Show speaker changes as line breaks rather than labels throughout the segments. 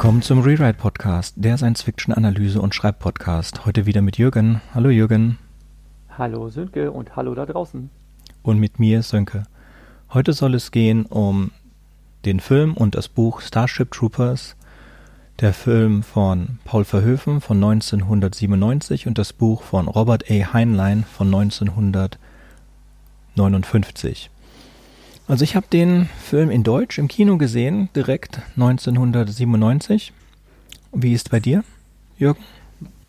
Willkommen zum Rewrite Podcast, der Science-Fiction-Analyse- und Schreibpodcast. Heute wieder mit Jürgen. Hallo Jürgen.
Hallo Sönke und hallo da draußen.
Und mit mir Sönke. Heute soll es gehen um den Film und das Buch Starship Troopers, der Film von Paul Verhoeven von 1997 und das Buch von Robert A. Heinlein von 1959. Also ich habe den Film in Deutsch im Kino gesehen, direkt 1997. Wie ist bei dir, Jürgen?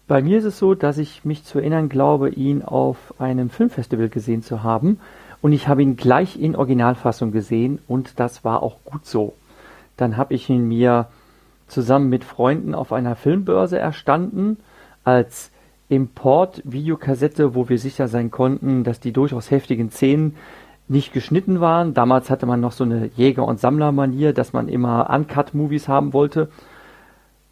Bei mir ist es so, dass ich mich zu erinnern glaube, ihn auf einem Filmfestival gesehen zu haben. Und ich habe ihn gleich in Originalfassung gesehen und das war auch gut so. Dann habe ich ihn mir zusammen mit Freunden auf einer Filmbörse erstanden als Import-Videokassette, wo wir sicher sein konnten, dass die durchaus heftigen Szenen nicht geschnitten waren. Damals hatte man noch so eine Jäger- und Sammlermanier, dass man immer Uncut-Movies haben wollte.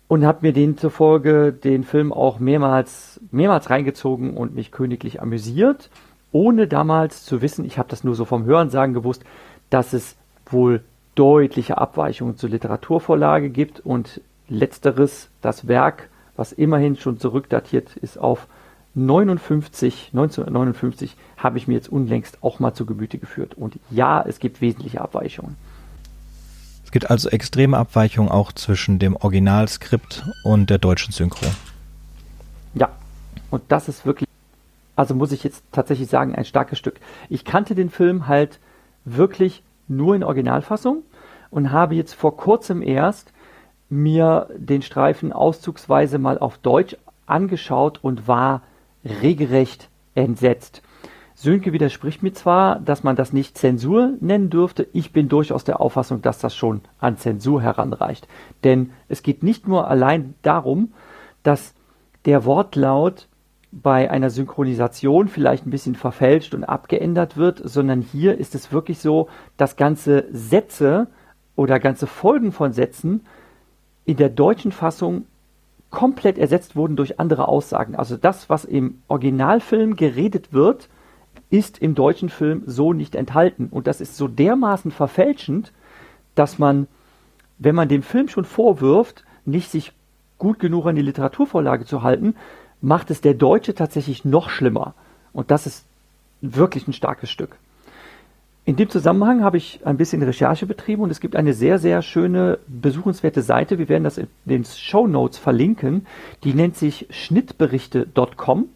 Und habe mir den zufolge den Film auch mehrmals, mehrmals reingezogen und mich königlich amüsiert, ohne damals zu wissen, ich habe das nur so vom Hörensagen gewusst, dass es wohl deutliche Abweichungen zur Literaturvorlage gibt und letzteres, das Werk, was immerhin schon zurückdatiert ist auf 59, 1959 habe ich mir jetzt unlängst auch mal zu Gemüte geführt. Und ja, es gibt wesentliche Abweichungen.
Es gibt also extreme Abweichungen auch zwischen dem Originalskript und der deutschen Synchro.
Ja, und das ist wirklich, also muss ich jetzt tatsächlich sagen, ein starkes Stück. Ich kannte den Film halt wirklich nur in Originalfassung und habe jetzt vor kurzem erst mir den Streifen auszugsweise mal auf Deutsch angeschaut und war regelrecht entsetzt. Sönke widerspricht mir zwar, dass man das nicht Zensur nennen dürfte, ich bin durchaus der Auffassung, dass das schon an Zensur heranreicht. Denn es geht nicht nur allein darum, dass der Wortlaut bei einer Synchronisation vielleicht ein bisschen verfälscht und abgeändert wird, sondern hier ist es wirklich so, dass ganze Sätze oder ganze Folgen von Sätzen in der deutschen Fassung komplett ersetzt wurden durch andere Aussagen. Also das, was im Originalfilm geredet wird, ist im deutschen Film so nicht enthalten. Und das ist so dermaßen verfälschend, dass man, wenn man dem Film schon vorwirft, nicht sich gut genug an die Literaturvorlage zu halten, macht es der Deutsche tatsächlich noch schlimmer. Und das ist wirklich ein starkes Stück. In dem Zusammenhang habe ich ein bisschen Recherche betrieben und es gibt eine sehr, sehr schöne, besuchenswerte Seite. Wir werden das in den Show Notes verlinken. Die nennt sich schnittberichte.com.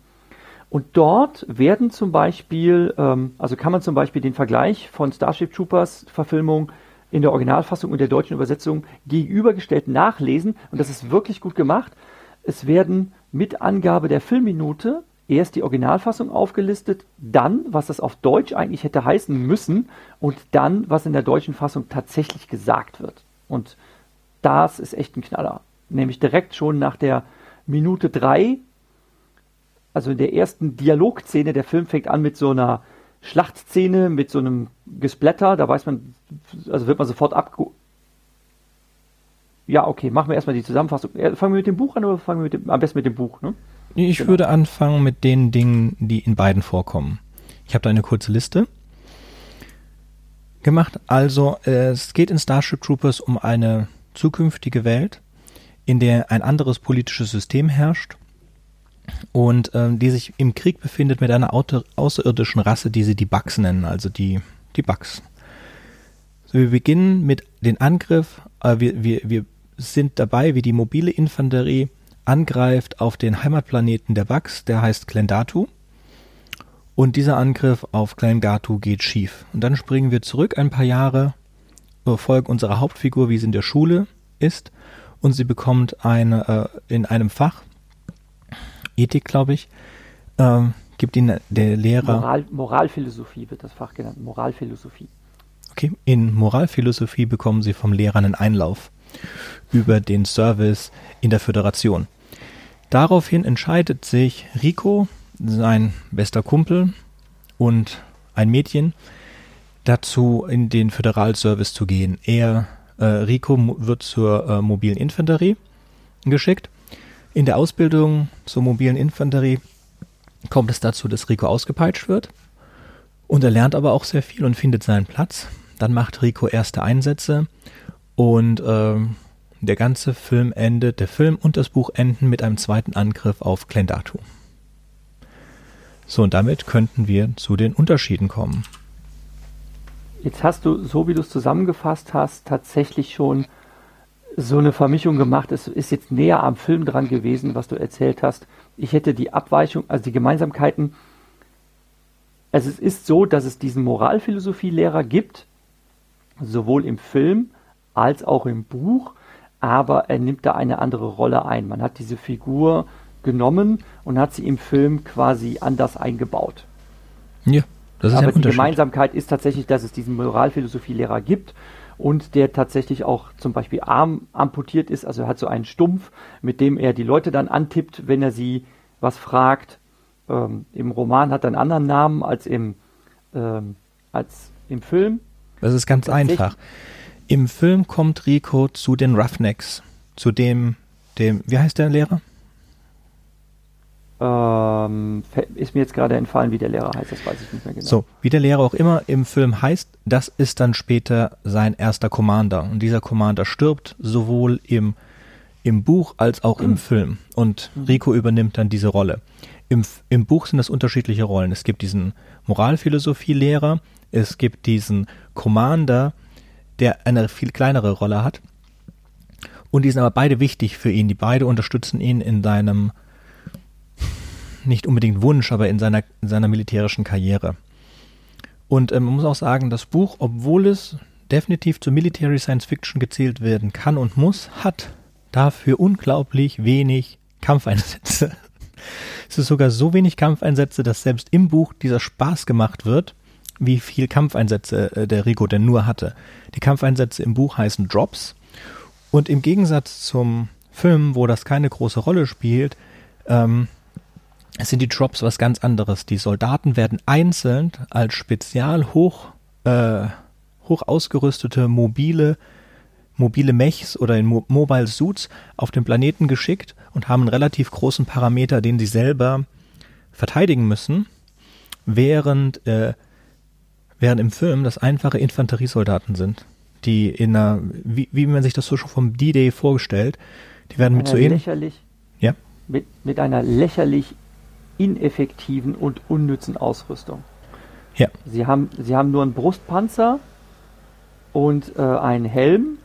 Und dort werden zum Beispiel, ähm, also kann man zum Beispiel den Vergleich von Starship Troopers Verfilmung in der Originalfassung und der deutschen Übersetzung gegenübergestellt nachlesen. Und das ist wirklich gut gemacht. Es werden mit Angabe der Filmminute erst die Originalfassung aufgelistet, dann, was das auf Deutsch eigentlich hätte heißen müssen und dann, was in der deutschen Fassung tatsächlich gesagt wird. Und das ist echt ein Knaller. Nämlich direkt schon nach der Minute drei, also in der ersten Dialogszene, der Film fängt an mit so einer Schlachtszene, mit so einem Gesplatter, da weiß man, also wird man sofort ab. Ja, okay, machen wir erstmal die Zusammenfassung. Fangen wir mit dem Buch an oder fangen wir dem, am besten mit dem Buch, ne?
Ich genau. würde anfangen mit den Dingen, die in beiden vorkommen. Ich habe da eine kurze Liste gemacht. Also es geht in Starship Troopers um eine zukünftige Welt, in der ein anderes politisches System herrscht und ähm, die sich im Krieg befindet mit einer außerirdischen Rasse, die sie die Bugs nennen, also die, die Bugs. So, wir beginnen mit dem Angriff, äh, wir, wir, wir sind dabei, wie die mobile Infanterie angreift auf den Heimatplaneten der Bugs, der heißt Glendatu. Und dieser Angriff auf Glendatu geht schief. Und dann springen wir zurück ein paar Jahre, folgen unserer Hauptfigur, wie sie in der Schule ist. Und sie bekommt eine, äh, in einem Fach, Ethik, glaube ich, äh, gibt ihnen der Lehrer.
Moral, Moralphilosophie wird das Fach genannt. Moralphilosophie.
Okay, in Moralphilosophie bekommen sie vom Lehrer einen Einlauf über den Service in der Föderation. Daraufhin entscheidet sich Rico, sein bester Kumpel und ein Mädchen, dazu in den Föderalservice zu gehen. Er, äh, Rico, wird zur äh, mobilen Infanterie geschickt. In der Ausbildung zur mobilen Infanterie kommt es dazu, dass Rico ausgepeitscht wird. Und er lernt aber auch sehr viel und findet seinen Platz. Dann macht Rico erste Einsätze und äh, der ganze Film endet, der Film und das Buch enden mit einem zweiten Angriff auf Klendatu. So, und damit könnten wir zu den Unterschieden kommen.
Jetzt hast du, so wie du es zusammengefasst hast, tatsächlich schon so eine Vermischung gemacht. Es ist jetzt näher am Film dran gewesen, was du erzählt hast. Ich hätte die Abweichung, also die Gemeinsamkeiten. Also es ist so, dass es diesen Moralphilosophie-Lehrer gibt, sowohl im Film als auch im Buch, aber er nimmt da eine andere Rolle ein. Man hat diese Figur genommen und hat sie im Film quasi anders eingebaut.
Ja,
das ist aber die Gemeinsamkeit ist tatsächlich, dass es diesen Moralphilosophie-Lehrer gibt und der tatsächlich auch zum Beispiel Arm amputiert ist, also er hat so einen Stumpf, mit dem er die Leute dann antippt, wenn er sie was fragt. Ähm, Im Roman hat er einen anderen Namen als im, ähm, als im Film.
Das ist ganz einfach. Im Film kommt Rico zu den Roughnecks, zu dem, dem, wie heißt der Lehrer?
Ähm, ist mir jetzt gerade entfallen, wie der Lehrer heißt, das weiß ich nicht mehr genau.
So, wie der Lehrer auch immer im Film heißt, das ist dann später sein erster Commander. Und dieser Commander stirbt sowohl im, im Buch als auch im mhm. Film. Und mhm. Rico übernimmt dann diese Rolle. Im, Im Buch sind es unterschiedliche Rollen. Es gibt diesen Moralphilosophie-Lehrer, es gibt diesen Commander, der eine viel kleinere Rolle hat. Und die sind aber beide wichtig für ihn. Die beide unterstützen ihn in seinem nicht unbedingt Wunsch, aber in seiner, in seiner militärischen Karriere. Und ähm, man muss auch sagen, das Buch, obwohl es definitiv zu Military Science Fiction gezählt werden kann und muss, hat dafür unglaublich wenig Kampfeinsätze. es ist sogar so wenig Kampfeinsätze, dass selbst im Buch dieser Spaß gemacht wird, wie viel Kampfeinsätze äh, der Rico denn nur hatte. Die Kampfeinsätze im Buch heißen Drops und im Gegensatz zum Film, wo das keine große Rolle spielt, ähm, sind die Drops was ganz anderes. Die Soldaten werden einzeln als spezial hoch, äh, hoch ausgerüstete mobile, mobile Mechs oder in Mo Mobile Suits auf den Planeten geschickt und haben einen relativ großen Parameter, den sie selber verteidigen müssen, während, äh, während im Film das einfache Infanteriesoldaten sind, die in einer, wie, wie man sich das so schon vom D-Day vorgestellt, die werden mit so
ähnlich. Ja. Mit, mit einer lächerlich ineffektiven und unnützen Ausrüstung. Ja. Sie haben, sie haben nur einen Brustpanzer und äh, einen Helm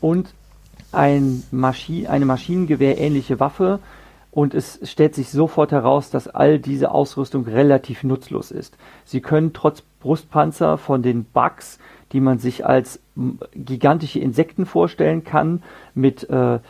und ein Maschi eine Maschinengewehr-ähnliche Waffe. Und es stellt sich sofort heraus, dass all diese Ausrüstung relativ nutzlos ist. Sie können trotz Brustpanzer von den Bugs, die man sich als gigantische Insekten vorstellen kann, mit äh,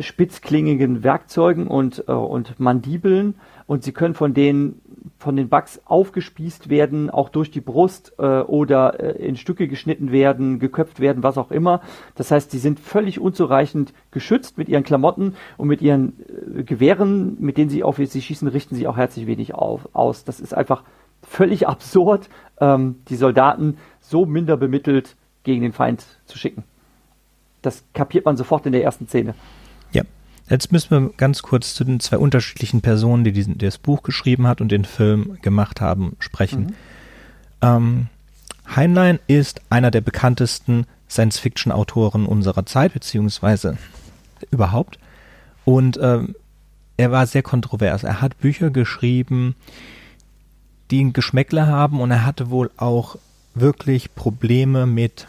spitzklingigen Werkzeugen und, äh, und Mandibeln und sie können von den von den Bugs aufgespießt werden, auch durch die Brust äh, oder äh, in Stücke geschnitten werden, geköpft werden, was auch immer. Das heißt, sie sind völlig unzureichend geschützt mit ihren Klamotten und mit ihren äh, Gewehren, mit denen sie auf sie schießen, richten sie auch herzlich wenig auf, aus. Das ist einfach völlig absurd, ähm, die Soldaten so minder bemittelt gegen den Feind zu schicken. Das kapiert man sofort in der ersten Szene.
Jetzt müssen wir ganz kurz zu den zwei unterschiedlichen Personen, die, diesen, die das Buch geschrieben hat und den Film gemacht haben, sprechen. Mhm. Ähm, Heinlein ist einer der bekanntesten Science-Fiction-Autoren unserer Zeit, beziehungsweise überhaupt. Und ähm, er war sehr kontrovers. Er hat Bücher geschrieben, die ein Geschmäckle haben und er hatte wohl auch wirklich Probleme mit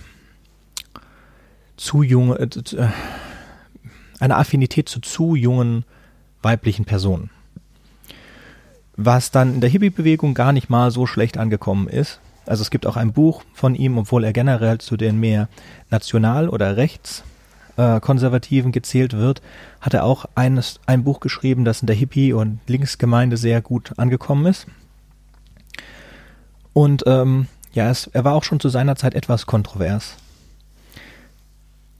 zu junge, äh, äh eine Affinität zu zu jungen weiblichen Personen. Was dann in der Hippie-Bewegung gar nicht mal so schlecht angekommen ist. Also es gibt auch ein Buch von ihm, obwohl er generell zu den mehr national- oder rechtskonservativen äh, gezählt wird, hat er auch eines, ein Buch geschrieben, das in der Hippie- und Linksgemeinde sehr gut angekommen ist. Und ähm, ja, es, er war auch schon zu seiner Zeit etwas kontrovers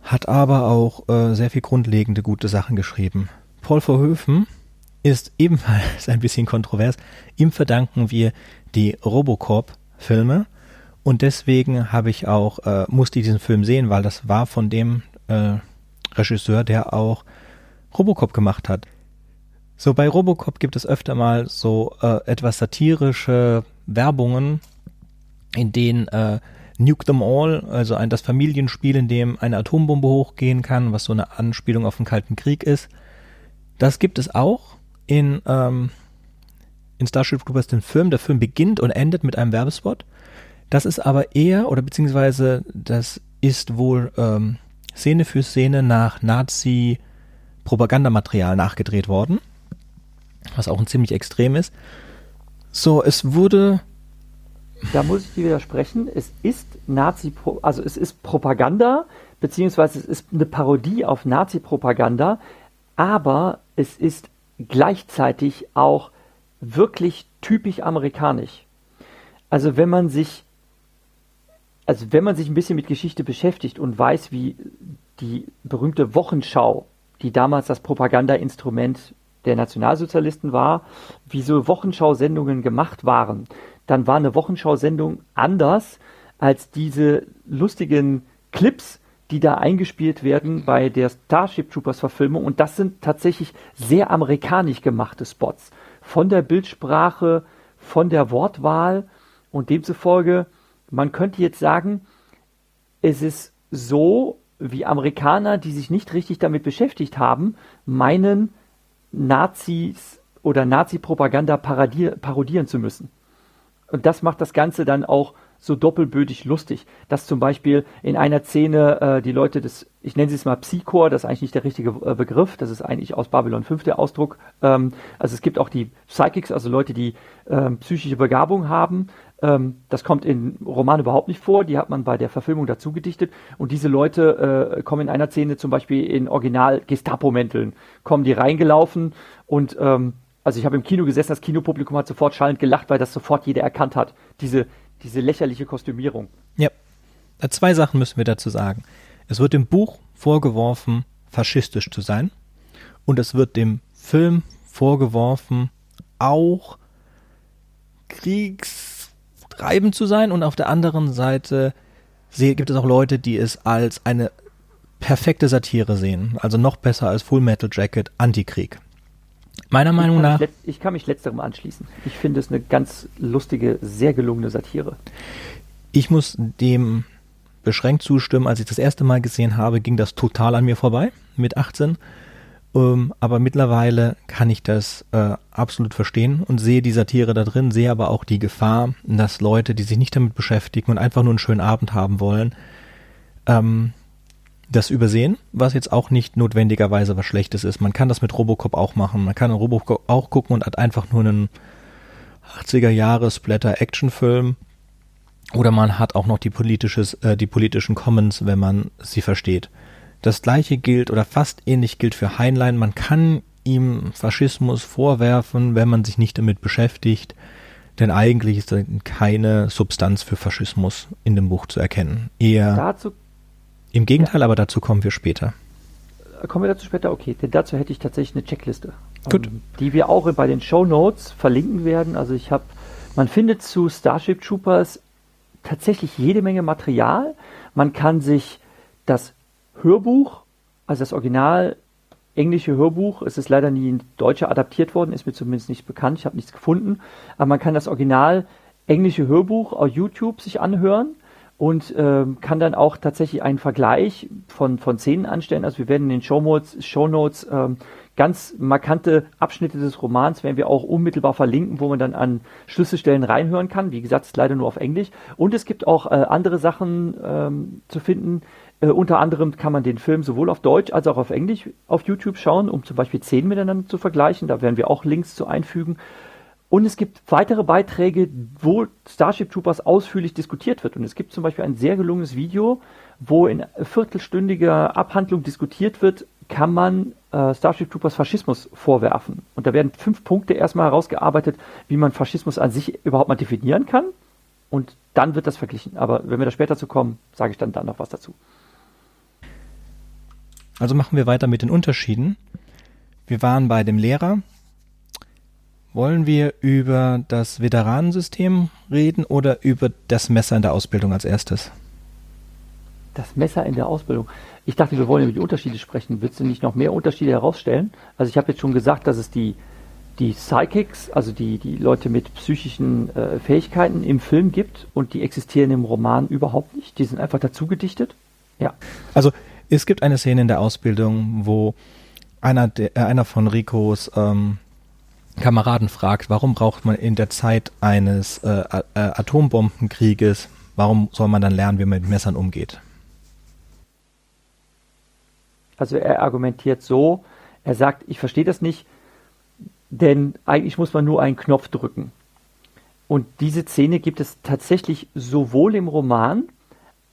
hat aber auch äh, sehr viel grundlegende gute Sachen geschrieben. Paul Verhoeven ist ebenfalls ein bisschen kontrovers. Ihm verdanken wir die Robocop-Filme und deswegen habe ich auch äh, musste ich diesen Film sehen, weil das war von dem äh, Regisseur, der auch Robocop gemacht hat. So bei Robocop gibt es öfter mal so äh, etwas satirische Werbungen, in denen äh, Nuke Them All, also ein das Familienspiel, in dem eine Atombombe hochgehen kann, was so eine Anspielung auf den Kalten Krieg ist. Das gibt es auch in, ähm, in Starship Troopers den Film. Der Film beginnt und endet mit einem Werbespot. Das ist aber eher, oder beziehungsweise das ist wohl ähm, Szene für Szene nach Nazi-Propagandamaterial nachgedreht worden, was auch ein ziemlich extrem ist. So, es wurde.
Da muss ich dir widersprechen. Es ist Nazi, also es ist Propaganda, beziehungsweise es ist eine Parodie auf Nazi-Propaganda, aber es ist gleichzeitig auch wirklich typisch amerikanisch. Also wenn man sich also wenn man sich ein bisschen mit Geschichte beschäftigt und weiß, wie die berühmte Wochenschau, die damals das Propagandainstrument der Nationalsozialisten war, wie so Wochenschau-Sendungen gemacht waren, dann war eine Wochenschau-Sendung anders als diese lustigen Clips, die da eingespielt werden bei der Starship Troopers Verfilmung. Und das sind tatsächlich sehr amerikanisch gemachte Spots. Von der Bildsprache, von der Wortwahl und demzufolge man könnte jetzt sagen, es ist so, wie Amerikaner, die sich nicht richtig damit beschäftigt haben, meinen, Nazis oder Nazi-Propaganda parodieren zu müssen. Und das macht das Ganze dann auch so doppelbödig lustig, dass zum Beispiel in einer Szene äh, die Leute des, ich nenne es mal Psychor, das ist eigentlich nicht der richtige äh, Begriff, das ist eigentlich aus Babylon 5 der Ausdruck. Ähm, also es gibt auch die Psychics, also Leute, die ähm, psychische Begabung haben. Ähm, das kommt in Roman überhaupt nicht vor, die hat man bei der Verfilmung dazu gedichtet. Und diese Leute äh, kommen in einer Szene zum Beispiel in Original Gestapo-Mänteln, kommen die reingelaufen und ähm, also ich habe im Kino gesessen, das Kinopublikum hat sofort schallend gelacht, weil das sofort jeder erkannt hat. Diese, diese lächerliche Kostümierung.
Ja. Zwei Sachen müssen wir dazu sagen. Es wird dem Buch vorgeworfen, faschistisch zu sein. Und es wird dem Film vorgeworfen, auch kriegstreibend zu sein. Und auf der anderen Seite gibt es auch Leute, die es als eine perfekte Satire sehen. Also noch besser als Full Metal Jacket Antikrieg. Meiner Meinung nach.
Ich kann mich letzterem anschließen. Ich finde es eine ganz lustige, sehr gelungene Satire.
Ich muss dem beschränkt zustimmen. Als ich das erste Mal gesehen habe, ging das total an mir vorbei mit 18. Ähm, aber mittlerweile kann ich das äh, absolut verstehen und sehe die Satire da drin, sehe aber auch die Gefahr, dass Leute, die sich nicht damit beschäftigen und einfach nur einen schönen Abend haben wollen, ähm, das übersehen, was jetzt auch nicht notwendigerweise was Schlechtes ist. Man kann das mit Robocop auch machen. Man kann Robocop auch gucken und hat einfach nur einen 80er Jahre Splatter Actionfilm. Oder man hat auch noch die politisches, äh, die politischen Commons, wenn man sie versteht. Das gleiche gilt oder fast ähnlich gilt für Heinlein. Man kann ihm Faschismus vorwerfen, wenn man sich nicht damit beschäftigt. Denn eigentlich ist da keine Substanz für Faschismus in dem Buch zu erkennen. Eher
Dazu
im Gegenteil, ja. aber dazu kommen wir später.
Kommen wir dazu später? Okay, denn dazu hätte ich tatsächlich eine Checkliste.
Gut. Um, ähm,
die wir auch bei den Show Notes verlinken werden. Also ich habe, man findet zu Starship Troopers tatsächlich jede Menge Material. Man kann sich das Hörbuch, also das Original englische Hörbuch, es ist leider nie in Deutsche adaptiert worden, ist mir zumindest nicht bekannt, ich habe nichts gefunden, aber man kann das Original englische Hörbuch auf YouTube sich anhören und ähm, kann dann auch tatsächlich einen Vergleich von, von Szenen anstellen. Also wir werden in den Shownotes, Shownotes ähm, ganz markante Abschnitte des Romans werden wir auch unmittelbar verlinken, wo man dann an Schlüsselstellen reinhören kann. Wie gesagt, leider nur auf Englisch. Und es gibt auch äh, andere Sachen ähm, zu finden. Äh, unter anderem kann man den Film sowohl auf Deutsch als auch auf Englisch auf YouTube schauen, um zum Beispiel Szenen miteinander zu vergleichen. Da werden wir auch Links zu einfügen. Und es gibt weitere Beiträge, wo Starship Troopers ausführlich diskutiert wird. Und es gibt zum Beispiel ein sehr gelungenes Video, wo in viertelstündiger Abhandlung diskutiert wird, kann man äh, Starship Troopers Faschismus vorwerfen. Und da werden fünf Punkte erstmal herausgearbeitet, wie man Faschismus an sich überhaupt mal definieren kann. Und dann wird das verglichen. Aber wenn wir da später zu kommen, sage ich dann, dann noch was dazu.
Also machen wir weiter mit den Unterschieden. Wir waren bei dem Lehrer, wollen wir über das Veteranensystem reden oder über das Messer in der Ausbildung als erstes?
Das Messer in der Ausbildung. Ich dachte, wir wollen über die Unterschiede sprechen. Willst du nicht noch mehr Unterschiede herausstellen? Also ich habe jetzt schon gesagt, dass es die, die Psychics, also die, die Leute mit psychischen äh, Fähigkeiten im Film gibt und die existieren im Roman überhaupt nicht. Die sind einfach dazu gedichtet. Ja.
Also es gibt eine Szene in der Ausbildung, wo einer, der, äh, einer von Ricos ähm, Kameraden fragt, warum braucht man in der Zeit eines äh, äh, Atombombenkrieges, warum soll man dann lernen, wie man mit Messern umgeht?
Also er argumentiert so, er sagt, ich verstehe das nicht, denn eigentlich muss man nur einen Knopf drücken. Und diese Szene gibt es tatsächlich sowohl im Roman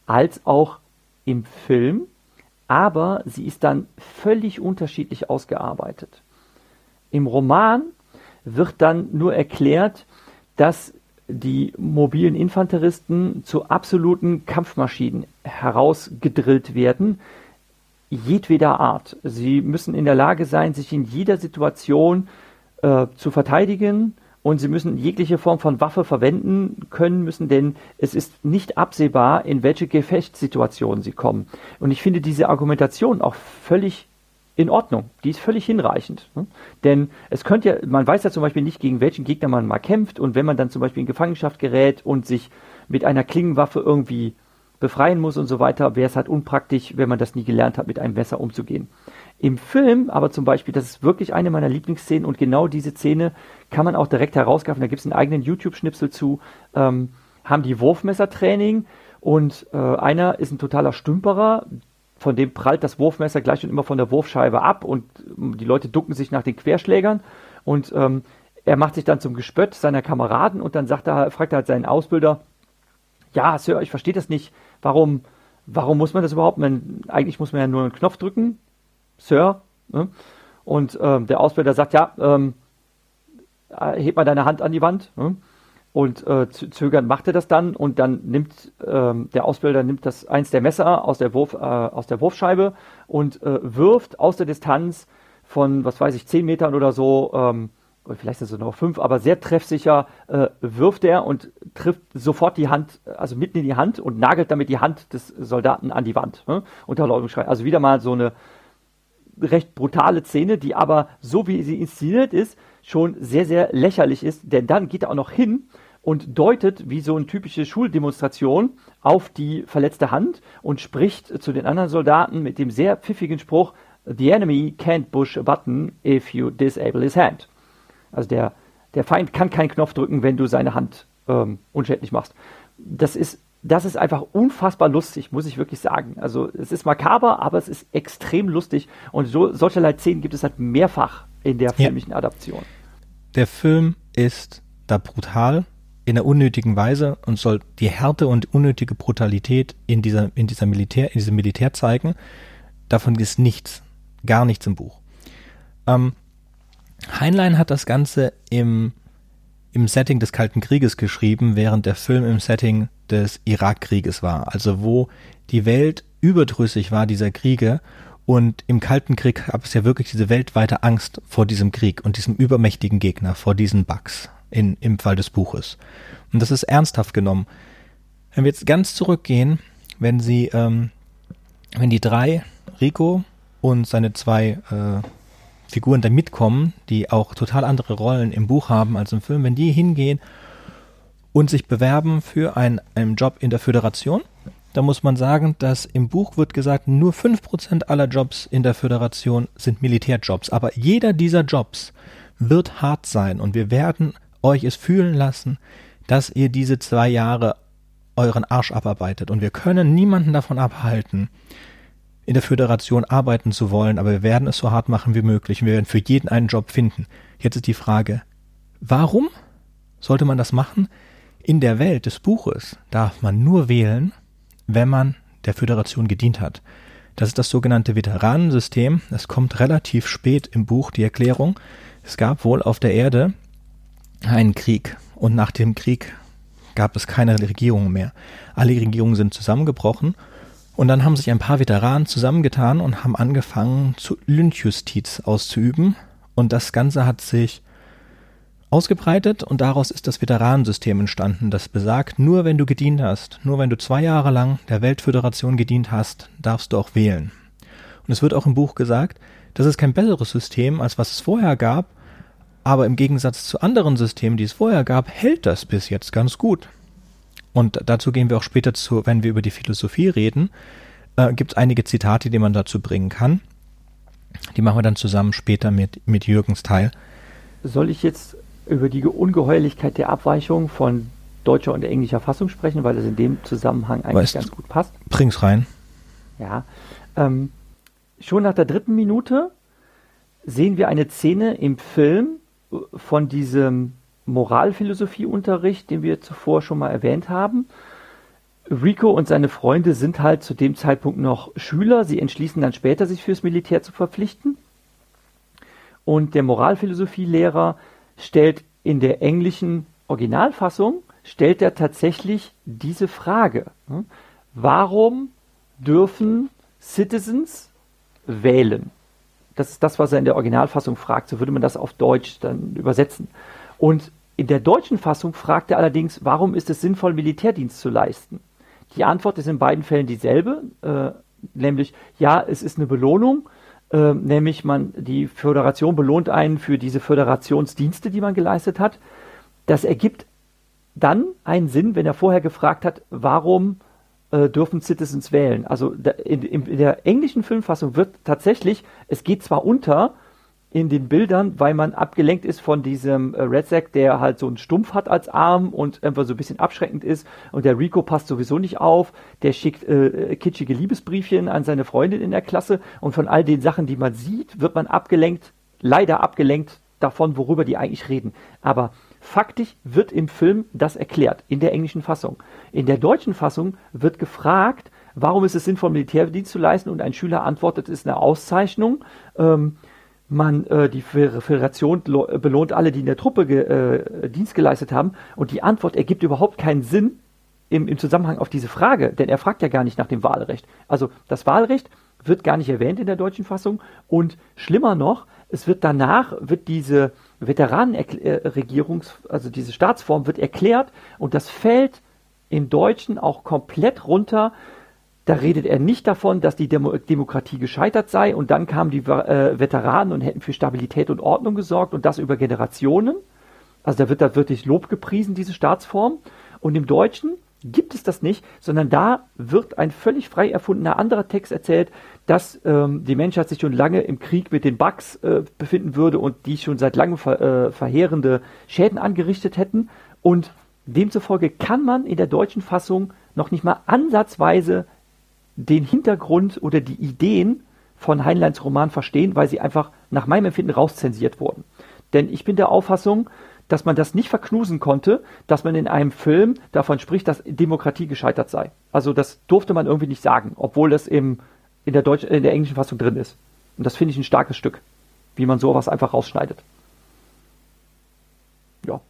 als auch im Film, aber sie ist dann völlig unterschiedlich ausgearbeitet. Im Roman wird dann nur erklärt, dass die mobilen Infanteristen zu absoluten Kampfmaschinen herausgedrillt werden, jedweder Art. Sie müssen in der Lage sein, sich in jeder Situation äh, zu verteidigen und sie müssen jegliche Form von Waffe verwenden können müssen, denn es ist nicht absehbar, in welche Gefechtssituation sie kommen. Und ich finde diese Argumentation auch völlig in Ordnung. Die ist völlig hinreichend. Ne? Denn es könnte ja, man weiß ja zum Beispiel nicht, gegen welchen Gegner man mal kämpft und wenn man dann zum Beispiel in Gefangenschaft gerät und sich mit einer Klingenwaffe irgendwie befreien muss und so weiter, wäre es halt unpraktisch, wenn man das nie gelernt hat, mit einem Messer umzugehen. Im Film aber zum Beispiel, das ist wirklich eine meiner Lieblingsszenen und genau diese Szene kann man auch direkt herausgreifen, da gibt es einen eigenen YouTube-Schnipsel zu, ähm, haben die Wurfmessertraining und äh, einer ist ein totaler Stümperer, von dem prallt das Wurfmesser gleich und immer von der Wurfscheibe ab und die Leute ducken sich nach den Querschlägern und ähm, er macht sich dann zum Gespött seiner Kameraden und dann sagt er, fragt er halt seinen Ausbilder, ja, Sir, ich verstehe das nicht, warum, warum muss man das überhaupt? Man, eigentlich muss man ja nur einen Knopf drücken, Sir. Ne? Und ähm, der Ausbilder sagt, ja, ähm, äh, heb mal deine Hand an die Wand. Ne? Und äh, zögernd macht er das dann und dann nimmt ähm, der Ausbilder nimmt das eins der Messer aus der, Wurf, äh, aus der Wurfscheibe und äh, wirft aus der Distanz von, was weiß ich, zehn Metern oder so, ähm, vielleicht ist es noch fünf, aber sehr treffsicher äh, wirft er und trifft sofort die Hand, also mitten in die Hand und nagelt damit die Hand des Soldaten an die Wand. Ne? Unter lautem Schrei. Also wieder mal so eine recht brutale Szene, die aber so wie sie inszeniert ist, schon sehr, sehr lächerlich ist, denn dann geht er auch noch hin und deutet wie so eine typische Schuldemonstration auf die verletzte Hand und spricht zu den anderen Soldaten mit dem sehr pfiffigen Spruch, The enemy can't push a button if you disable his hand. Also der, der Feind kann keinen Knopf drücken, wenn du seine Hand ähm, unschädlich machst. Das ist das ist einfach unfassbar lustig, muss ich wirklich sagen. Also es ist makaber, aber es ist extrem lustig und so, solcherlei Szenen gibt es halt mehrfach in der filmischen ja. Adaption.
Der Film ist da brutal in der unnötigen Weise und soll die Härte und unnötige Brutalität in dieser, in dieser Militär, in diesem Militär zeigen. Davon ist nichts, gar nichts im Buch. Ähm, Heinlein hat das Ganze im im Setting des Kalten Krieges geschrieben, während der Film im Setting des Irakkrieges war. Also wo die Welt überdrüssig war dieser Kriege und im Kalten Krieg gab es ja wirklich diese weltweite Angst vor diesem Krieg und diesem übermächtigen Gegner, vor diesen Bugs in, im Fall des Buches. Und das ist ernsthaft genommen. Wenn wir jetzt ganz zurückgehen, wenn sie, ähm, wenn die drei, Rico und seine zwei äh, Figuren da mitkommen, die auch total andere Rollen im Buch haben als im Film, wenn die hingehen und sich bewerben für ein, einen Job in der Föderation, da muss man sagen, dass im Buch wird gesagt, nur 5% aller Jobs in der Föderation sind Militärjobs. Aber jeder dieser Jobs wird hart sein und wir werden euch es fühlen lassen, dass ihr diese zwei Jahre euren Arsch abarbeitet. Und wir können niemanden davon abhalten, in der Föderation arbeiten zu wollen, aber wir werden es so hart machen wie möglich wir werden für jeden einen Job finden. Jetzt ist die Frage, warum sollte man das machen? In der Welt des Buches darf man nur wählen, wenn man der Föderation gedient hat. Das ist das sogenannte Veteranensystem. Es kommt relativ spät im Buch die Erklärung. Es gab wohl auf der Erde einen Krieg und nach dem Krieg gab es keine Regierung mehr. Alle Regierungen sind zusammengebrochen und dann haben sich ein paar Veteranen zusammengetan und haben angefangen, zu Lynchjustiz auszuüben. Und das Ganze hat sich ausgebreitet und daraus ist das Veteranensystem entstanden, das besagt, nur wenn du gedient hast, nur wenn du zwei Jahre lang der Weltföderation gedient hast, darfst du auch wählen. Und es wird auch im Buch gesagt, das ist kein besseres System, als was es vorher gab, aber im Gegensatz zu anderen Systemen, die es vorher gab, hält das bis jetzt ganz gut. Und dazu gehen wir auch später zu, wenn wir über die Philosophie reden, äh, gibt es einige Zitate, die man dazu bringen kann. Die machen wir dann zusammen später mit, mit Jürgens Teil.
Soll ich jetzt über die Ungeheuerlichkeit der Abweichung von deutscher und englischer Fassung sprechen, weil das in dem Zusammenhang eigentlich weißt, ganz gut passt?
Bring's rein.
Ja. Ähm, schon nach der dritten Minute sehen wir eine Szene im Film äh, von diesem Moralphilosophieunterricht, den wir zuvor schon mal erwähnt haben. Rico und seine Freunde sind halt zu dem Zeitpunkt noch Schüler. Sie entschließen dann später, sich fürs Militär zu verpflichten. Und der Moralphilosophielehrer stellt in der englischen Originalfassung, stellt er tatsächlich diese Frage. Hm? Warum dürfen Citizens wählen? Das ist das, was er in der Originalfassung fragt. So würde man das auf Deutsch dann übersetzen. Und in der deutschen Fassung fragt er allerdings, warum ist es sinnvoll, Militärdienst zu leisten? Die Antwort ist in beiden Fällen dieselbe, äh, nämlich ja, es ist eine Belohnung, äh, nämlich man die Föderation belohnt einen für diese Föderationsdienste, die man geleistet hat. Das ergibt dann einen Sinn, wenn er vorher gefragt hat, warum äh, dürfen Citizens wählen. Also in, in, der englischen Filmfassung wird tatsächlich, es geht zwar unter in den Bildern, weil man abgelenkt ist von diesem äh, Red Sack, der halt so einen Stumpf hat als Arm und einfach so ein bisschen abschreckend ist. Und der Rico passt sowieso nicht auf. Der schickt äh, kitschige Liebesbriefchen an seine Freundin in der Klasse. Und von all den Sachen, die man sieht, wird man abgelenkt, leider abgelenkt davon, worüber die eigentlich reden. Aber Faktisch wird im Film das erklärt, in der englischen Fassung. In der deutschen Fassung wird gefragt, warum ist es sinnvoll, Militärdienst zu leisten? Und ein Schüler antwortet, es ist eine Auszeichnung. Ähm, man, äh, die Föderation belohnt alle, die in der Truppe äh, Dienst geleistet haben. Und die Antwort ergibt überhaupt keinen Sinn im, im Zusammenhang auf diese Frage, denn er fragt ja gar nicht nach dem Wahlrecht. Also das Wahlrecht wird gar nicht erwähnt in der deutschen Fassung. Und schlimmer noch, es wird danach, wird diese Veteranenregierungs, also diese Staatsform wird erklärt und das fällt im Deutschen auch komplett runter. Da redet er nicht davon, dass die Demo Demokratie gescheitert sei und dann kamen die äh, Veteranen und hätten für Stabilität und Ordnung gesorgt und das über Generationen. Also da wird da wirklich Lob gepriesen, diese Staatsform. Und im Deutschen gibt es das nicht, sondern da wird ein völlig frei erfundener anderer Text erzählt, dass ähm, die Menschheit sich schon lange im Krieg mit den Bugs äh, befinden würde und die schon seit langem ver, äh, verheerende Schäden angerichtet hätten. Und demzufolge kann man in der deutschen Fassung noch nicht mal ansatzweise den Hintergrund oder die Ideen von Heinleins Roman verstehen, weil sie einfach nach meinem Empfinden rauszensiert wurden. Denn ich bin der Auffassung, dass man das nicht verknusen konnte, dass man in einem Film davon spricht, dass Demokratie gescheitert sei. Also das durfte man irgendwie nicht sagen, obwohl das im, in, der Deutsch, in der englischen Fassung drin ist. Und das finde ich ein starkes Stück, wie man sowas einfach rausschneidet. Ja.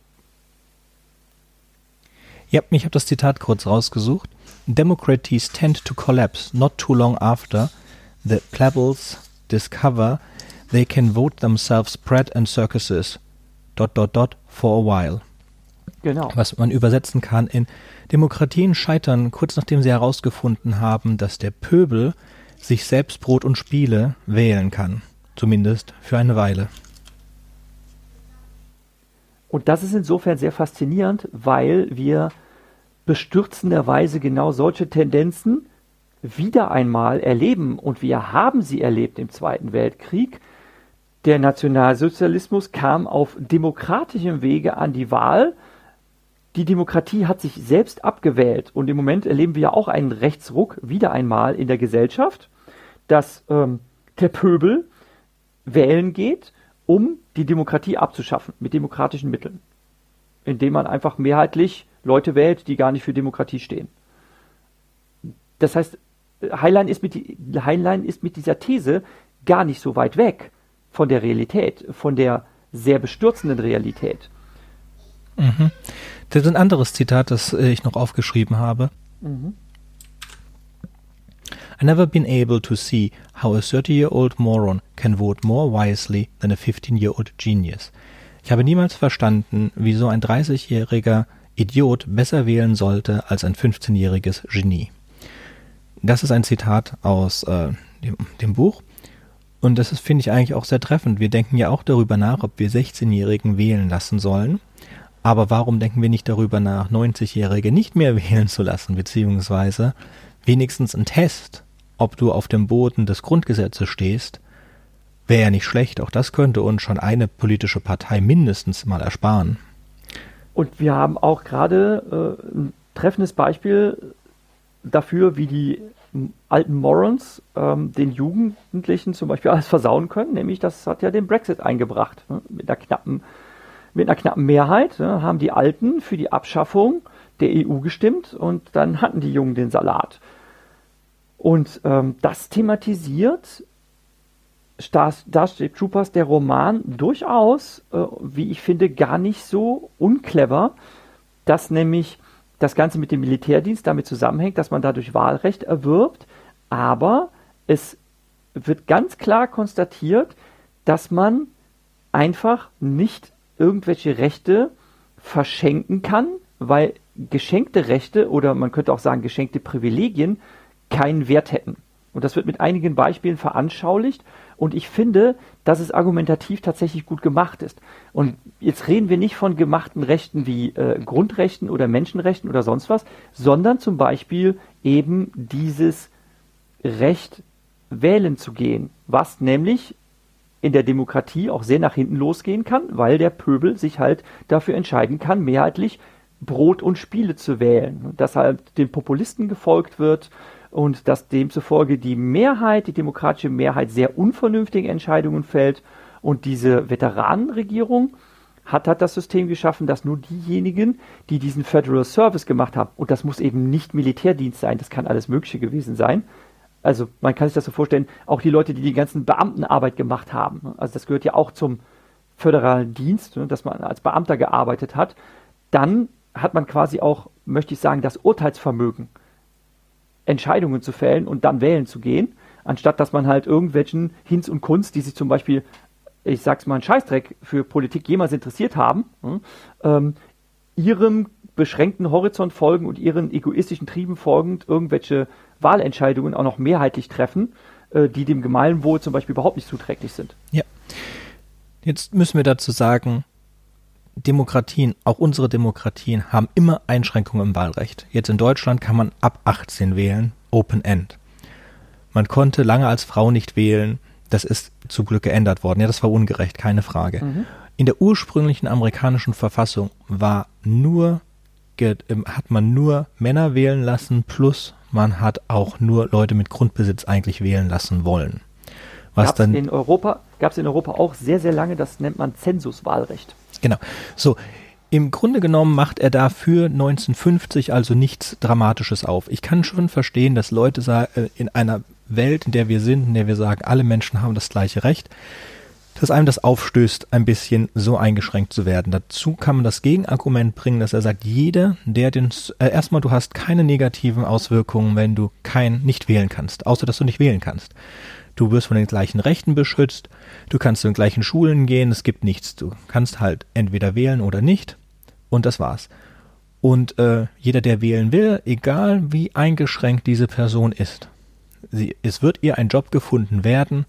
Ja, ich habe das Zitat kurz rausgesucht. Democracies tend to collapse not too long after the plebbles discover they can vote themselves bread and circuses dot dot dot for a while. Genau. Was man übersetzen kann in Demokratien scheitern kurz nachdem sie herausgefunden haben, dass der Pöbel sich selbst Brot und Spiele wählen kann. Zumindest für eine Weile.
Und das ist insofern sehr faszinierend, weil wir bestürzenderweise genau solche Tendenzen wieder einmal erleben. Und wir haben sie erlebt im Zweiten Weltkrieg der Nationalsozialismus kam auf demokratischem Wege an die Wahl. Die Demokratie hat sich selbst abgewählt und im Moment erleben wir ja auch einen Rechtsruck wieder einmal in der Gesellschaft, dass ähm, der Pöbel wählen geht, um die Demokratie abzuschaffen mit demokratischen Mitteln, indem man einfach mehrheitlich Leute wählt, die gar nicht für Demokratie stehen. Das heißt, Heinlein ist mit, Heinlein ist mit dieser These gar nicht so weit weg von der Realität, von der sehr bestürzenden Realität.
Mhm. Das ist ein anderes Zitat, das äh, ich noch aufgeschrieben habe. Mhm. I never been able to see how a 30-year-old moron can vote more wisely than a 15-year-old genius. Ich habe niemals verstanden, wieso ein 30-jähriger Idiot besser wählen sollte als ein 15-jähriges Genie. Das ist ein Zitat aus äh, dem, dem Buch Und das finde ich, eigentlich auch sehr treffend. Wir denken ja auch darüber nach, ob wir 16-Jährigen wählen lassen sollen. Aber warum denken wir nicht darüber nach, 90-Jährige nicht mehr wählen zu lassen, beziehungsweise wenigstens ein Test, ob du auf dem Boden des Grundgesetzes stehst, wäre ja nicht schlecht. Auch das könnte uns schon eine politische Partei mindestens mal ersparen.
Und wir haben auch gerade äh, ein treffendes Beispiel dafür, wie die alten Morons ähm, den Jugendlichen zum Beispiel alles versauen können, nämlich das hat ja den Brexit eingebracht. Ne? Mit, einer knappen, mit einer knappen Mehrheit ne? haben die Alten für die Abschaffung der EU gestimmt und dann hatten die Jungen den Salat. Und ähm, das thematisiert Starship Troopers, der Roman, durchaus, äh, wie ich finde, gar nicht so unclever, dass nämlich das Ganze mit dem Militärdienst damit zusammenhängt, dass man dadurch Wahlrecht erwirbt, aber es wird ganz klar konstatiert, dass man einfach nicht irgendwelche Rechte verschenken kann, weil geschenkte Rechte oder man könnte auch sagen geschenkte Privilegien keinen Wert hätten. Und das wird mit einigen Beispielen veranschaulicht. Und ich finde, dass es argumentativ tatsächlich gut gemacht ist. Und jetzt reden wir nicht von gemachten Rechten wie äh, Grundrechten oder Menschenrechten oder sonst was, sondern zum Beispiel eben dieses Recht, wählen zu gehen, was nämlich in der Demokratie auch sehr nach hinten losgehen kann, weil der Pöbel sich halt dafür entscheiden kann, mehrheitlich Brot und Spiele zu wählen. Dass halt den Populisten gefolgt wird und dass demzufolge die Mehrheit, die demokratische Mehrheit sehr unvernünftige Entscheidungen fällt und diese Veteranenregierung hat, hat das System geschaffen, dass nur diejenigen, die diesen Federal Service gemacht haben, und das muss eben nicht Militärdienst sein, das kann alles Mögliche gewesen sein. Also man kann sich das so vorstellen, auch die Leute, die die ganzen Beamtenarbeit gemacht haben. Also das gehört ja auch zum föderalen Dienst, ne, dass man als Beamter gearbeitet hat. Dann hat man quasi auch, möchte ich sagen, das Urteilsvermögen. Entscheidungen zu fällen und dann wählen zu gehen, anstatt dass man halt irgendwelchen Hinz und Kunst, die sich zum Beispiel, ich sag's mal, einen Scheißdreck für Politik jemals interessiert haben, hm, ähm, ihrem beschränkten Horizont folgen und ihren egoistischen Trieben folgend irgendwelche Wahlentscheidungen auch noch mehrheitlich treffen, äh, die dem Gemeinwohl zum Beispiel überhaupt nicht zuträglich sind.
Ja. Jetzt müssen wir dazu sagen, Demokratien, auch unsere Demokratien, haben immer Einschränkungen im Wahlrecht. Jetzt in Deutschland kann man ab 18 wählen, Open End. Man konnte lange als Frau nicht wählen. Das ist zum Glück geändert worden. Ja, das war ungerecht, keine Frage. Mhm. In der ursprünglichen amerikanischen Verfassung war nur, ähm, hat man nur Männer wählen lassen, plus man hat auch nur Leute mit Grundbesitz eigentlich wählen lassen wollen.
Was gab's dann in Europa gab es in Europa auch sehr sehr lange. Das nennt man Zensuswahlrecht.
Genau. So. Im Grunde genommen macht er dafür 1950 also nichts Dramatisches auf. Ich kann schon verstehen, dass Leute äh, in einer Welt, in der wir sind, in der wir sagen, alle Menschen haben das gleiche Recht, dass einem das aufstößt, ein bisschen so eingeschränkt zu werden. Dazu kann man das Gegenargument bringen, dass er sagt, jeder, der den, äh, erstmal, du hast keine negativen Auswirkungen, wenn du kein, nicht wählen kannst, außer dass du nicht wählen kannst. Du wirst von den gleichen Rechten beschützt, du kannst zu den gleichen Schulen gehen, es gibt nichts. Du kannst halt entweder wählen oder nicht und das war's. Und äh, jeder, der wählen will, egal wie eingeschränkt diese Person ist, sie, es wird ihr ein Job gefunden werden,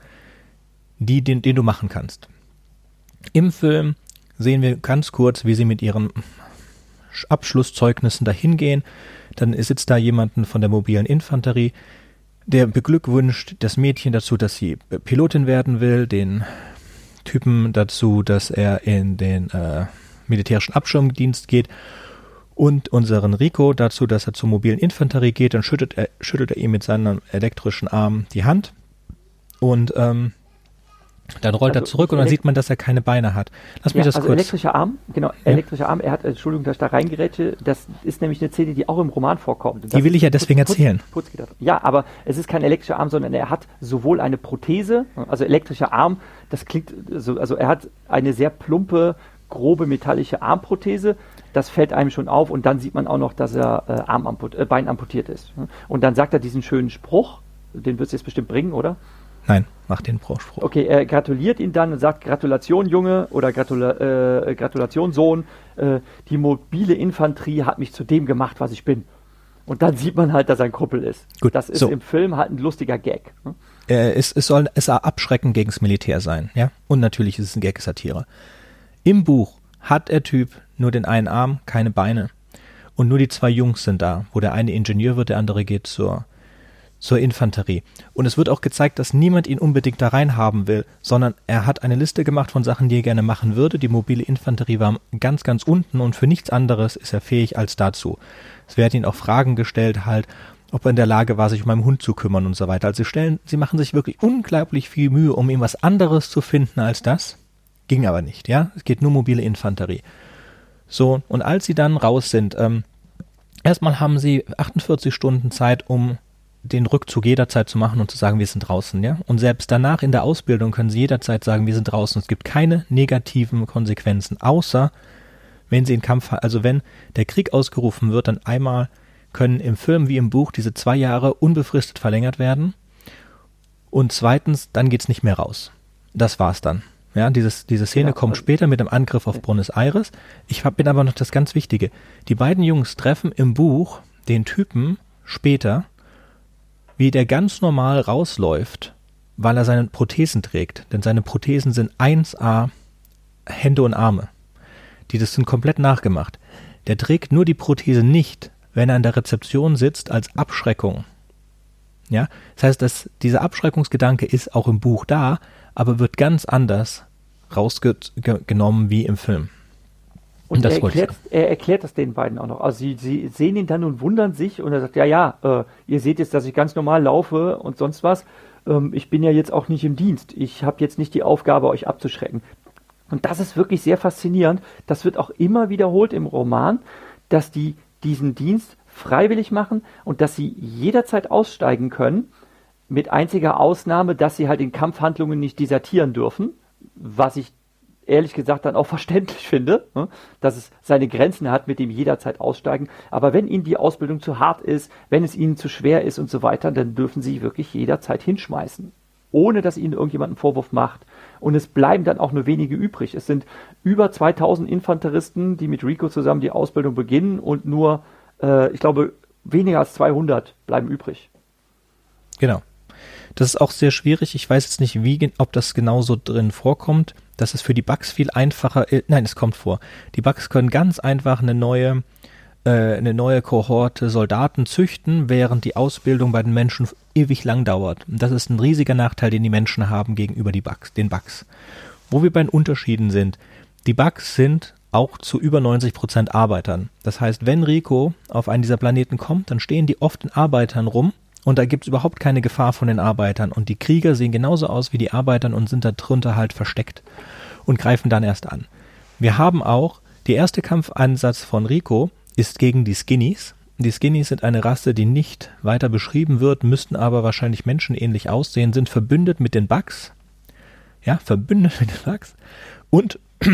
die, den, den du machen kannst. Im Film sehen wir ganz kurz, wie sie mit ihren Abschlusszeugnissen dahin gehen. Dann sitzt da jemanden von der mobilen Infanterie, der beglückwünscht das Mädchen dazu, dass sie Pilotin werden will, den Typen dazu, dass er in den äh, militärischen Abschirmdienst geht und unseren Rico dazu, dass er zur mobilen Infanterie geht. Dann schüttelt er, schüttelt er ihm mit seinem elektrischen Arm die Hand und ähm, dann rollt also er zurück und dann sieht man, dass er keine Beine hat.
Lass mich ja, das also kurz. elektrischer Arm, genau, ja. elektrischer Arm. Er hat, Entschuldigung, dass ich da reingerätsche. Das ist nämlich eine Szene, die auch im Roman vorkommt.
Das die will ich ja deswegen Putz, erzählen.
Putz, Putz ja, aber es ist kein elektrischer Arm, sondern er hat sowohl eine Prothese, also elektrischer Arm. Das klingt so, also er hat eine sehr plumpe, grobe metallische Armprothese. Das fällt einem schon auf und dann sieht man auch noch, dass er äh, Arm amput, äh, Bein amputiert ist. Und dann sagt er diesen schönen Spruch, den wird es jetzt bestimmt bringen, oder?
Nein, mach den Spruch.
Okay, er gratuliert ihn dann und sagt Gratulation Junge oder Gratula äh, Gratulation Sohn. Äh, die mobile Infanterie hat mich zu dem gemacht, was ich bin. Und dann sieht man halt, dass er ein Kuppel ist.
Gut,
das ist
so.
im Film halt ein lustiger Gag. Ne?
Äh, es, es soll es soll abschreckend gegens Militär sein, ja. Und natürlich ist es ein Gag-Satire. Im Buch hat der Typ nur den einen Arm, keine Beine. Und nur die zwei Jungs sind da, wo der eine Ingenieur wird, der andere geht zur, zur Infanterie. Und es wird auch gezeigt, dass niemand ihn unbedingt da reinhaben will, sondern er hat eine Liste gemacht von Sachen, die er gerne machen würde. Die mobile Infanterie war ganz, ganz unten und für nichts anderes ist er fähig als dazu. Es werden ihn auch Fragen gestellt, halt, ob er in der Lage war, sich um einen Hund zu kümmern und so weiter. Also sie stellen, sie machen sich wirklich unglaublich viel Mühe, um ihm was anderes zu finden als das. Ging aber nicht, ja. Es geht nur mobile Infanterie. So, und als sie dann raus sind, ähm, erstmal haben sie 48 Stunden Zeit, um den Rückzug jederzeit zu machen und zu sagen, wir sind draußen, ja. Und selbst danach in der Ausbildung können sie jederzeit sagen, wir sind draußen. Es gibt keine negativen Konsequenzen, außer wenn sie in Kampf, also wenn der Krieg ausgerufen wird, dann einmal können im Film wie im Buch diese zwei Jahre unbefristet verlängert werden. Und zweitens, dann geht's nicht mehr raus. Das war's dann. Ja, dieses, diese Szene
Ja,
kommt später mit dem Angriff auf Buenos Aires. Ich hab, bin aber noch das ganz Wichtige. Die beiden Jungs treffen im Buch den Typen später, wie der ganz normal rausläuft, weil er seine Prothesen trägt. Denn seine Prothesen sind 1A Hände und Arme. Die das sind komplett nachgemacht. Der trägt nur die Prothese nicht, wenn er in der Rezeption sitzt, als Abschreckung. Ja, das heißt, dass dieser Abschreckungsgedanke ist auch im Buch da, aber wird ganz anders rausgenommen wie im Film.
Und
Das
er, erklärt, er erklärt das den beiden auch noch. Also sie, sie sehen ihn dann und wundern sich und er sagt, ja, ja, äh, ihr seht jetzt, dass ich ganz normal laufe und sonst was. Ähm, ich bin ja jetzt auch nicht im Dienst. Ich habe jetzt nicht die Aufgabe, euch abzuschrecken. Und das ist wirklich sehr faszinierend. Das wird auch immer wiederholt im Roman, dass die diesen Dienst freiwillig machen und dass sie jederzeit aussteigen können, mit einziger Ausnahme, dass sie halt in Kampfhandlungen nicht desertieren dürfen, was ich ehrlich gesagt dann auch verständlich finde, ne, dass es seine Grenzen hat, mit dem jederzeit aussteigen. Aber wenn ihnen die Ausbildung zu hart ist, wenn es ihnen zu schwer ist und so weiter, dann dürfen sie wirklich jederzeit hinschmeißen, ohne dass ihnen irgendjemand einen Vorwurf macht. Und es bleiben dann auch nur wenige übrig. Es sind über 2000 Infanteristen, die mit Rico zusammen die Ausbildung beginnen und nur, äh, ich glaube, weniger als 200 bleiben übrig.
Genau. Das ist auch sehr schwierig. Ich weiß jetzt nicht, wie, ob das genauso drin vorkommt. Das ist für die Bugs viel einfacher. äh, Nein, es kommt vor. Die Bugs können ganz einfach eine neue, äh, eine neue Kohorte Soldaten züchten, während die Ausbildung bei den Menschen ewig lang dauert. Und das ist ein riesiger Nachteil, den die Menschen haben gegenüber die Bugs, den Bugs. Wo wir bei den Unterschieden sind. Die Bugs sind auch zu über 90 Prozent Arbeitern. Das heißt, wenn Rico auf einen dieser Planeten kommt, dann stehen die oft in Arbeitern rum und da gibt es überhaupt keine Gefahr von den Arbeitern. Und die Krieger sehen genauso aus wie die Arbeitern und sind da drunter halt versteckt und greifen dann erst an. Wir haben auch, der erste Kampfeinsatz von Rico ist gegen die Skinnies. Die Skinnies sind eine Rasse, die nicht weiter beschrieben wird, müssten aber wahrscheinlich menschenähnlich aussehen, sind verbündet mit den Bugs. Ja, verbündet mit den Bugs. Und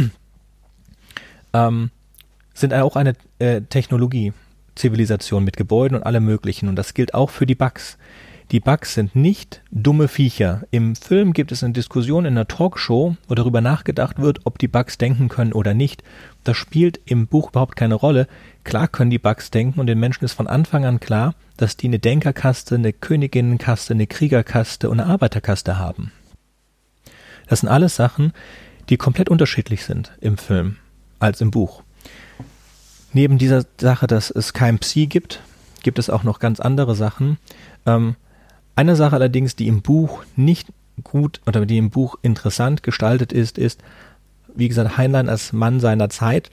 ähm, sind auch eine äh, Technologie-Zivilisation mit Gebäuden und allem möglichen. Und das gilt auch für die Bugs. Die Bugs sind nicht dumme Viecher. Im Film gibt es eine Diskussion in einer Talkshow, wo darüber nachgedacht wird, ob die Bugs denken können oder nicht. Das spielt im Buch überhaupt keine Rolle. Klar können die Bugs denken und den Menschen ist von Anfang an klar, dass die eine Denkerkaste, eine Königinnenkaste, eine Kriegerkaste und eine Arbeiterkaste haben. Das sind alles Sachen, die komplett unterschiedlich sind im Film als im Buch. Neben dieser Sache, dass es kein Psi gibt, gibt es auch noch ganz andere Sachen. Ähm, eine Sache allerdings, die im Buch nicht gut oder die im Buch interessant gestaltet ist, ist, wie gesagt, Heinlein als Mann seiner Zeit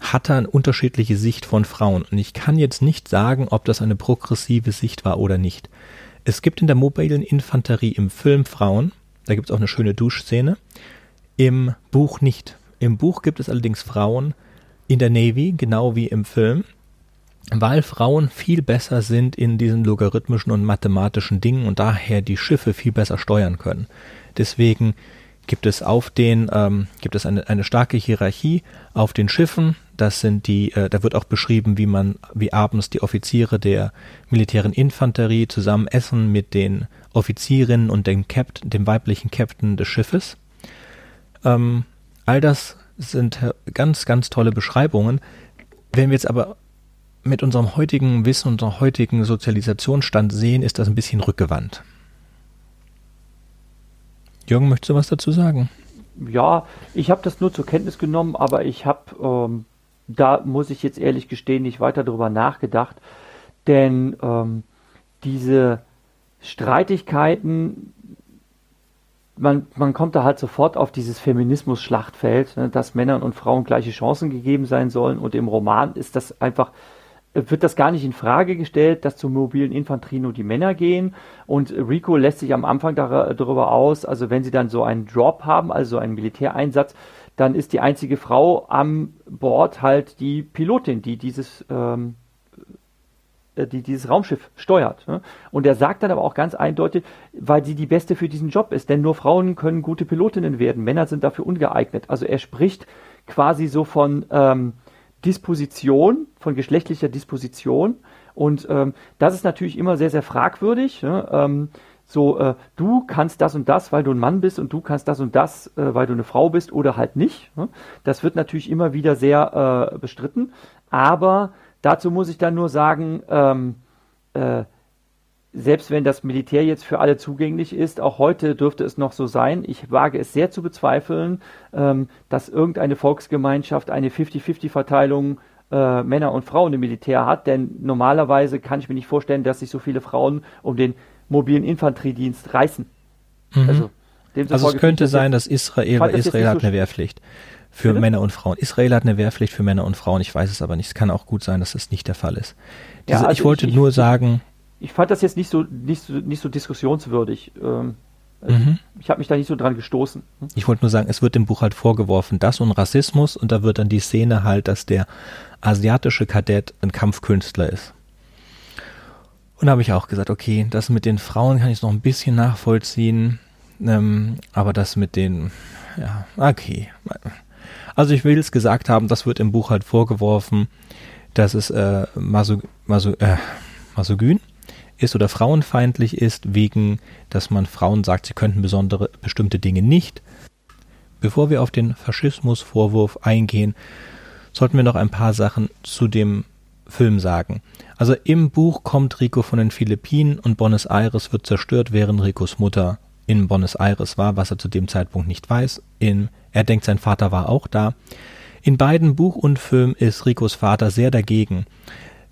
hatte eine unterschiedliche Sicht von Frauen. Und ich kann jetzt nicht sagen, ob das eine progressive Sicht war oder nicht. Es gibt in der mobilen Infanterie im Film Frauen, da gibt es auch eine schöne Duschszene, im Buch nicht. Im Buch gibt es allerdings Frauen in der Navy, genau wie im Film, weil Frauen viel besser sind in diesen logarithmischen und mathematischen Dingen und daher die Schiffe viel besser steuern können. Deswegen gibt es auf den ähm, gibt es eine, eine starke Hierarchie auf den Schiffen. Das sind die, äh, da wird auch beschrieben, wie man, wie abends die Offiziere der militären Infanterie zusammen essen mit den Offizierinnen und dem Captain, dem weiblichen Captain des Schiffes. Ähm, all das sind ganz, ganz tolle Beschreibungen. Wenn wir jetzt aber mit unserem heutigen Wissen, unserem heutigen Sozialisationsstand sehen, ist das ein bisschen rückgewandt. Jürgen, möchtest du was dazu sagen?
Ja, ich habe das nur zur Kenntnis genommen, aber ich habe, ähm, da muss ich jetzt ehrlich gestehen, nicht weiter darüber nachgedacht, denn ähm, diese Streitigkeiten, man, man kommt da halt sofort auf dieses Feminismus-Schlachtfeld, ne, dass Männern und Frauen gleiche Chancen gegeben sein sollen und im Roman ist das einfach wird das gar nicht in Frage gestellt, dass zur mobilen Infanterie nur die Männer gehen. Und Rico lässt sich am Anfang darüber aus, also wenn sie dann so einen Drop haben, also einen Militäreinsatz, dann ist die einzige Frau am Bord halt die Pilotin, die dieses, ähm, äh, die dieses Raumschiff steuert. Ne? Und er sagt dann aber auch ganz eindeutig, weil sie die Beste für diesen Job ist, denn nur Frauen können gute Pilotinnen werden, Männer sind dafür ungeeignet. Also er spricht quasi so von ähm, Disposition, von geschlechtlicher Disposition. Und ähm, das ist natürlich immer sehr, sehr fragwürdig. Ne? Ähm, so, äh, du kannst das und das, weil du ein Mann bist und du kannst das und das, äh, weil du eine Frau bist oder halt nicht. Ne? Das wird natürlich immer wieder sehr äh, bestritten. Aber dazu muss ich dann nur sagen, ähm, äh, selbst wenn das Militär jetzt für alle zugänglich ist, auch heute dürfte es noch so sein. Ich wage es sehr zu bezweifeln, ähm, dass irgendeine Volksgemeinschaft eine 50-50-Verteilung äh, Männer und Frauen im Militär hat, denn normalerweise kann ich mir nicht vorstellen, dass sich so viele Frauen um den mobilen Infanteriedienst reißen.
Mhm. Also, also es könnte sein, dass Israel, weil Israel hat eine Wehrpflicht für Bitte? Männer und Frauen. Israel hat eine Wehrpflicht für Männer und Frauen. Ich weiß es aber nicht. Es kann auch gut sein, dass das nicht der Fall ist. Diese, ja, also ich wollte ich, nur sagen,
ich fand das jetzt nicht so, nicht so, nicht so diskussionswürdig. Ähm, also mhm. Ich habe mich da nicht so dran gestoßen.
Ich wollte nur sagen, es wird dem Buch halt vorgeworfen, das und Rassismus und da wird dann die Szene halt, dass der asiatische Kadett ein Kampfkünstler ist. Und da habe ich auch gesagt, okay, das mit den Frauen kann ich noch ein bisschen nachvollziehen, ähm, aber das mit den, ja, okay. Also ich will es gesagt haben, das wird im Buch halt vorgeworfen, dass es äh, maso, maso, äh, masogyn ist oder frauenfeindlich ist, wegen, dass man Frauen sagt, sie könnten besondere bestimmte Dinge nicht. Bevor wir auf den Faschismusvorwurf eingehen, sollten wir noch ein paar Sachen zu dem Film sagen. Also im Buch kommt Rico von den Philippinen und Buenos Aires wird zerstört, während Ricos Mutter in Buenos Aires war, was er zu dem Zeitpunkt nicht weiß. In, er denkt, sein Vater war auch da. In beiden Buch und Film ist Ricos Vater sehr dagegen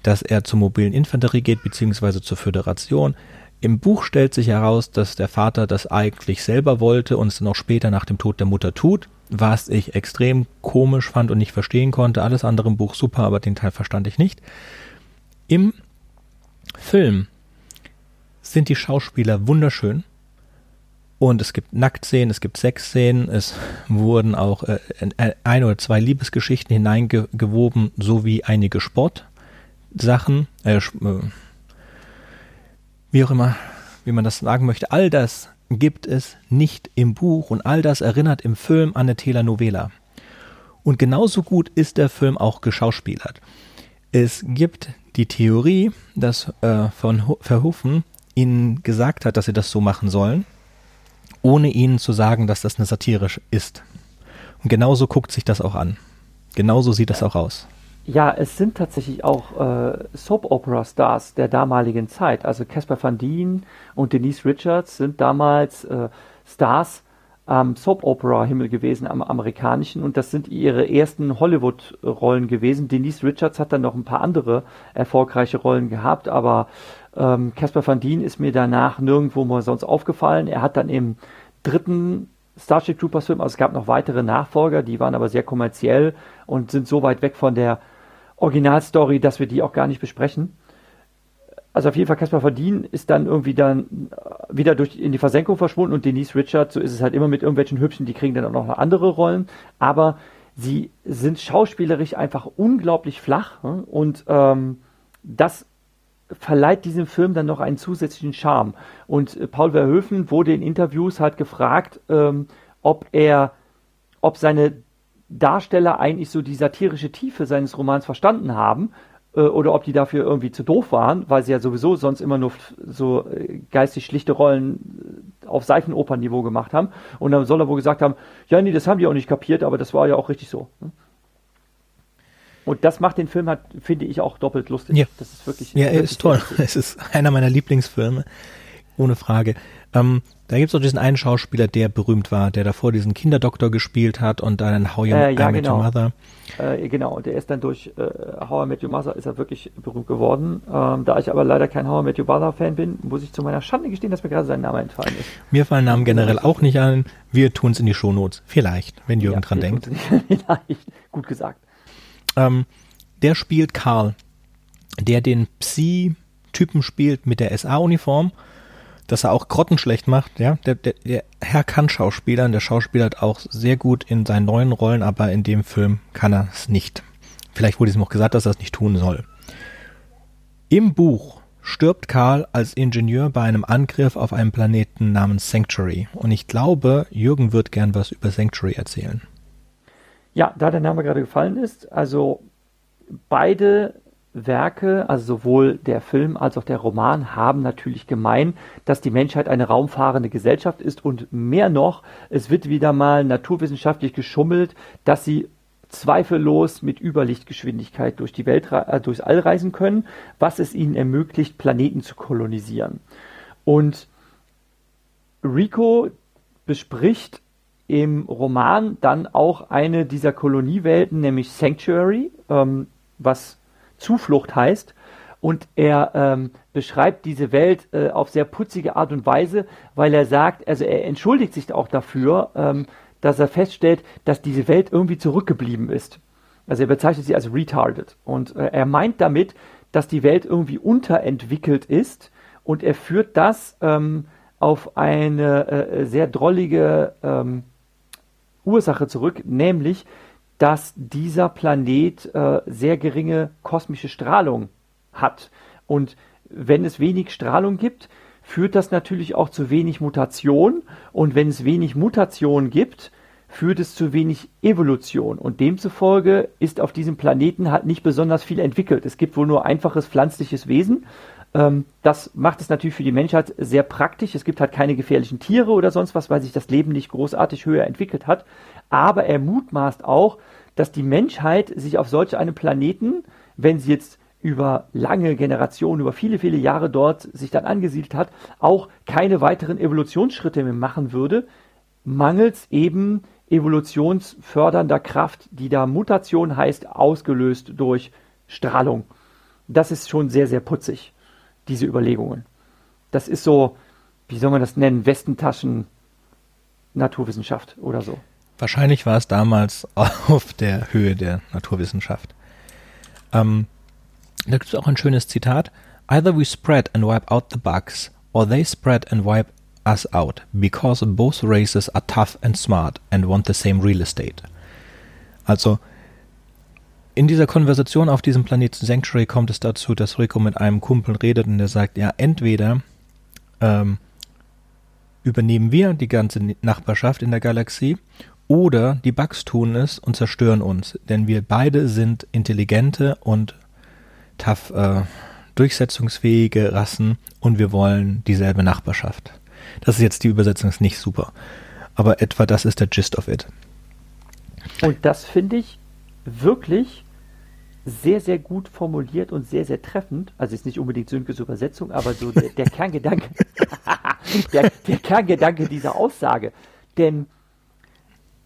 dass er zur mobilen Infanterie geht, beziehungsweise zur Föderation. Im Buch stellt sich heraus, dass der Vater das eigentlich selber wollte und es dann auch später nach dem Tod der Mutter tut, was ich extrem komisch fand und nicht verstehen konnte. Alles andere im Buch super, aber den Teil verstand ich nicht. Im Film sind die Schauspieler wunderschön. Und es gibt Nacktszenen, es gibt Sexszenen, es wurden auch äh, ein oder zwei Liebesgeschichten hineingewoben, sowie einige Sport, Sachen, äh, äh, wie auch immer, wie man das sagen möchte, all das gibt es nicht im Buch und all das erinnert im Film an eine Telenovela. Und genauso gut ist der Film auch geschauspielert. Es gibt die Theorie, dass äh, von Verhoeven ihnen gesagt hat, dass sie das so machen sollen, ohne ihnen zu sagen, dass das eine satirisch ist. Und genauso guckt sich das auch an. Genauso sieht das auch aus.
Ja, es sind tatsächlich auch äh, Soap-Opera-Stars der damaligen Zeit. Also Caspar Van Dien und Denise Richards sind damals äh, Stars am Soap-Opera-Himmel gewesen, am amerikanischen. Und das sind ihre ersten Hollywood-Rollen gewesen. Denise Richards hat dann noch ein paar andere erfolgreiche Rollen gehabt, aber ähm, Caspar Van Dien ist mir danach nirgendwo mal sonst aufgefallen. Er hat dann im dritten Starship Troopers Film, also es gab noch weitere Nachfolger, die waren aber sehr kommerziell und sind so weit weg von der Originalstory, dass wir die auch gar nicht besprechen. Also auf jeden Fall Caspar Verdien ist dann irgendwie dann äh, wieder durch in die Versenkung verschwunden und Denise Richard, so ist es halt immer mit irgendwelchen Hübschen, die kriegen dann auch noch andere Rollen, aber sie sind schauspielerisch einfach unglaublich flach hm? und ähm, das verleiht diesem Film dann noch einen zusätzlichen Charme. Und äh, Paul Verhoeven wurde in Interviews halt gefragt, ähm, ob er, ob seine Darsteller eigentlich so die satirische Tiefe seines Romans verstanden haben äh, oder ob die dafür irgendwie zu doof waren, weil sie ja sowieso sonst immer nur so äh, geistig schlichte Rollen äh, auf Seifenopernniveau gemacht haben. Und dann soll er wohl gesagt haben, ja, nee, das haben die auch nicht kapiert, aber das war ja auch richtig so. Und das macht den Film halt, finde ich, auch doppelt lustig.
Ja.
Das ist wirklich.
Ja, er ist toll.
lustig.
Es ist einer meiner Lieblingsfilme. Ohne Frage. Ähm, da gibt es auch diesen einen Schauspieler, der berühmt war, der davor diesen Kinderdoktor gespielt hat und dann How You
Äh, ja,
I Met
genau.
Your Mother.
Äh, genau, und der ist dann durch äh, How I Met Your Mother ist er wirklich berühmt geworden. Ähm, da ich aber leider kein How I Met Your Mother Fan bin, muss ich zu meiner Schande gestehen, dass mir gerade sein Name entfallen ist.
Mir fallen Namen generell auch nicht ein. Wir tun es in die Shownotes. Vielleicht, wenn Jürgen
Ja,
dran denkt.
Vielleicht. Gut gesagt.
Ähm, der spielt Karl, der den Psi-Typen spielt mit der SA-Uniform, dass er auch grottenschlecht macht, ja. Der, der, der Herr kann Schauspieler und der Schauspieler hat auch sehr gut in seinen neuen Rollen, aber in dem Film kann er es nicht. Vielleicht wurde ihm auch gesagt, dass er es nicht tun soll. Im Buch stirbt Karl als Ingenieur bei einem Angriff auf einen Planeten namens Sanctuary. Und ich glaube, Jürgen wird gern was über Sanctuary erzählen.
Ja, da der Name gerade gefallen ist, also beide Werke, also sowohl der Film als auch der Roman, haben natürlich gemein, dass die Menschheit eine raumfahrende Gesellschaft ist und mehr noch, es wird wieder mal naturwissenschaftlich geschummelt, dass sie zweifellos mit Überlichtgeschwindigkeit durch die Welt, äh, durchs All reisen können, was es ihnen ermöglicht, Planeten zu kolonisieren. Und Rico bespricht im Roman dann auch eine dieser Koloniewelten, nämlich Sanctuary, ähm, was Zuflucht heißt. Und er ähm, beschreibt diese Welt äh, auf sehr putzige Art und Weise, weil er sagt, also er entschuldigt sich auch dafür, ähm, dass er feststellt, dass diese Welt irgendwie zurückgeblieben ist. Also er bezeichnet sie als retarded. Und äh, er meint damit, dass die Welt irgendwie unterentwickelt ist und er führt das ähm, auf eine äh, sehr drollige ähm, Ursache zurück, nämlich, dass dieser Planet äh, sehr geringe kosmische Strahlung hat. Und wenn es wenig Strahlung gibt, führt das natürlich auch zu wenig Mutation. Und wenn es wenig Mutation gibt, führt es zu wenig Evolution. Und demzufolge ist auf diesem Planeten halt nicht besonders viel entwickelt. Es gibt wohl nur einfaches pflanzliches Wesen. Ähm, das macht es natürlich für die Menschheit sehr praktisch. Es gibt halt keine gefährlichen Tiere oder sonst was, weil sich das Leben nicht großartig höher entwickelt hat. Aber er mutmaßt auch, dass die Menschheit sich auf solch einem Planeten, wenn sie jetzt über lange Generationen, über viele, viele Jahre dort sich dann angesiedelt hat, auch keine weiteren Evolutionsschritte mehr machen würde, mangels eben evolutionsfördernder Kraft, die da Mutation heißt, ausgelöst durch Strahlung. Das ist schon sehr, sehr putzig, diese Überlegungen. Das ist so, wie soll man das nennen, Westentaschen Naturwissenschaft oder so.
Wahrscheinlich war es damals auf der Höhe der Naturwissenschaft. Ähm, da gibt es auch ein schönes Zitat. Either we spread and wipe out the bugs, or they spread and wipe us out, because both races are tough and smart and want the same real estate. Also, in dieser Konversation auf diesem Planeten Sanctuary kommt es dazu, dass Rico mit einem Kumpel redet und der sagt, ja, entweder ähm, übernehmen wir die ganze Nachbarschaft in der Galaxie oder die Bugs tun es und zerstören uns, denn wir beide sind intelligente und tough, äh, durchsetzungsfähige Rassen und wir wollen dieselbe Nachbarschaft. Das ist jetzt die Übersetzung ist nicht super, aber etwa das ist der Gist of it.
Und das finde ich wirklich sehr, sehr gut formuliert und sehr, sehr treffend. Also ist nicht unbedingt Sönkes Übersetzung, aber so der, der Kerngedanke, der, der Kerngedanke dieser Aussage. Denn,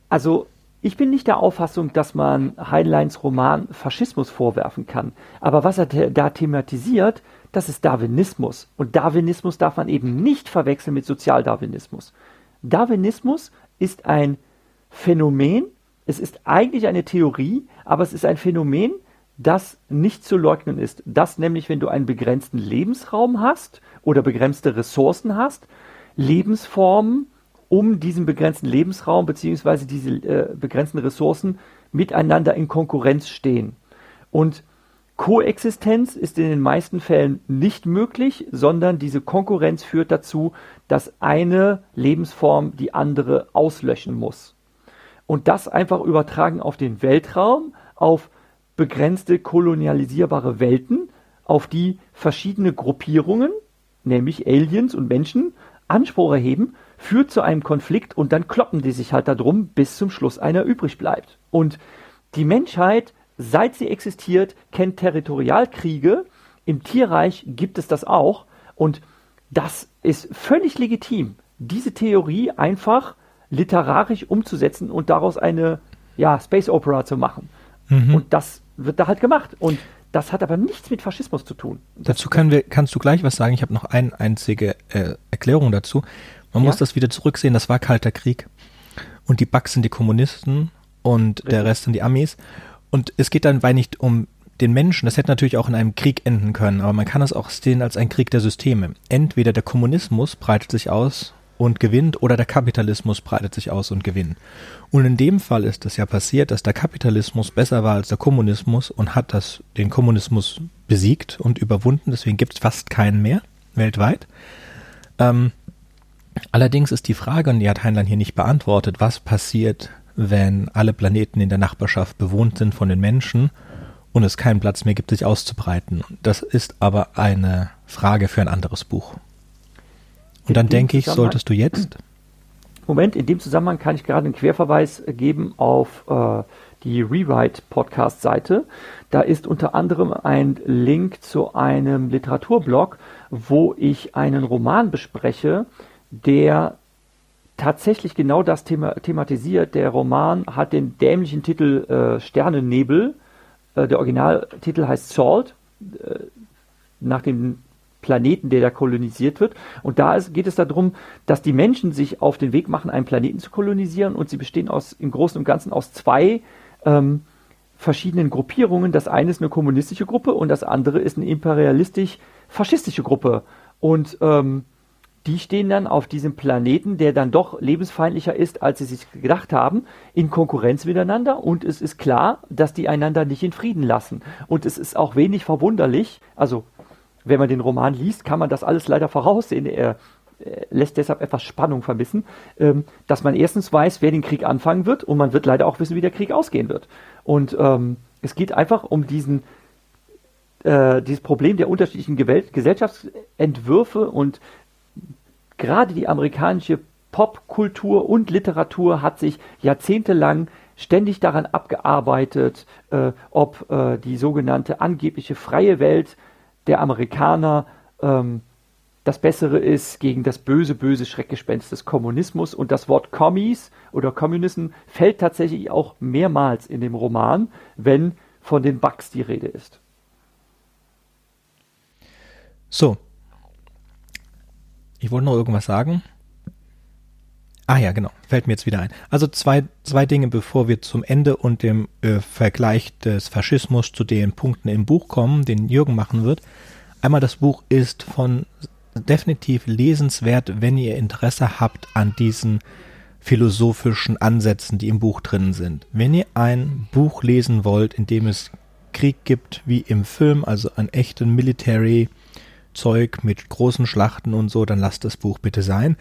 also ich bin nicht der Auffassung, dass man Heinleins Roman Faschismus vorwerfen kann. Aber was er da thematisiert, das ist Darwinismus. Und Darwinismus darf man eben nicht verwechseln mit Sozialdarwinismus. Darwinismus ist ein Phänomen, es ist eigentlich eine Theorie, aber es ist ein Phänomen, das nicht zu leugnen ist. Das nämlich, wenn du einen begrenzten Lebensraum hast oder begrenzte Ressourcen hast, Lebensformen um diesen begrenzten Lebensraum bzw. diese äh, begrenzten Ressourcen miteinander in Konkurrenz stehen. Und Koexistenz ist in den meisten Fällen nicht möglich, sondern diese Konkurrenz führt dazu, dass eine Lebensform die andere auslöschen muss. Und das einfach übertragen auf den Weltraum, auf begrenzte kolonialisierbare Welten, auf die verschiedene Gruppierungen, nämlich Aliens und Menschen, Anspruch erheben, führt zu einem Konflikt und dann kloppen die sich halt darum, bis zum Schluss einer übrig bleibt. Und die Menschheit seit sie existiert, kennt Territorialkriege. Im Tierreich gibt es das auch. Und das ist völlig legitim, diese Theorie einfach literarisch umzusetzen und daraus eine ja, Space Opera zu machen. Mhm. Und das wird da halt gemacht. Und das hat aber nichts mit Faschismus zu tun.
Dazu wir, kannst du gleich was sagen. Ich habe noch eine einzige äh, Erklärung dazu. Man ja? muss das wieder zurücksehen. Das war Kalter Krieg. Und die Bugs sind die Kommunisten und Richtig. der Rest sind die Amis. Und es geht dann bei nicht um den Menschen. Das hätte natürlich auch in einem Krieg enden können, aber man kann es auch sehen als ein Krieg der Systeme. Entweder der Kommunismus breitet sich aus und gewinnt oder der Kapitalismus breitet sich aus und gewinnt. Und in dem Fall ist es ja passiert, dass der Kapitalismus besser war als der Kommunismus und hat das, den Kommunismus besiegt und überwunden. Deswegen gibt es fast keinen mehr weltweit. Ähm, allerdings ist die Frage, und die hat Heinlein hier nicht beantwortet, was passiert, wenn alle Planeten in der Nachbarschaft bewohnt sind von den Menschen und es keinen Platz mehr gibt, sich auszubreiten. Das ist aber eine Frage für ein anderes Buch. Und dann denke ich, solltest du jetzt.
Moment, in dem Zusammenhang kann ich gerade einen Querverweis geben auf äh, die Rewrite Podcast Seite. Da ist unter anderem ein Link zu einem Literaturblog, wo ich einen Roman bespreche, der tatsächlich genau das Thema, thematisiert. Der Roman hat den dämlichen Titel äh, Sternennebel. Äh, der Originaltitel heißt Salt, äh, nach dem Planeten, der da kolonisiert wird. Und da ist, geht es darum, dass die Menschen sich auf den Weg machen, einen Planeten zu kolonisieren und sie bestehen aus, im Großen und Ganzen aus zwei ähm, verschiedenen Gruppierungen. Das eine ist eine kommunistische Gruppe und das andere ist eine imperialistisch-faschistische Gruppe. Und ähm, die stehen dann auf diesem Planeten, der dann doch lebensfeindlicher ist, als sie sich gedacht haben, in Konkurrenz miteinander. Und es ist klar, dass die einander nicht in Frieden lassen. Und es ist auch wenig verwunderlich, also wenn man den Roman liest, kann man das alles leider voraussehen. Er lässt deshalb etwas Spannung vermissen, ähm, dass man erstens weiß, wer den Krieg anfangen wird und man wird leider auch wissen, wie der Krieg ausgehen wird. Und ähm, es geht einfach um diesen äh, dieses Problem der unterschiedlichen Gesellschaftsentwürfe und gerade die amerikanische Popkultur und Literatur hat sich jahrzehntelang ständig daran abgearbeitet, äh, ob äh, die sogenannte angebliche freie Welt der Amerikaner ähm, das Bessere ist gegen das böse, böse Schreckgespenst des Kommunismus. Und das Wort Kommis oder Kommunism fällt tatsächlich auch mehrmals in dem Roman, wenn von den Bugs die Rede ist.
So. Ich wollte noch irgendwas sagen. Ah ja, genau, fällt mir jetzt wieder ein. Also zwei, zwei Dinge, bevor wir zum Ende und dem äh, Vergleich des Faschismus zu den Punkten im Buch kommen, den Jürgen machen wird. Einmal das Buch ist von definitiv lesenswert, wenn ihr Interesse habt an diesen philosophischen Ansätzen, die im Buch drin sind. Wenn ihr ein Buch lesen wollt, in dem es Krieg gibt wie im Film, also ein echten Military Zeug mit großen Schlachten und so, dann lasst das Buch bitte sein.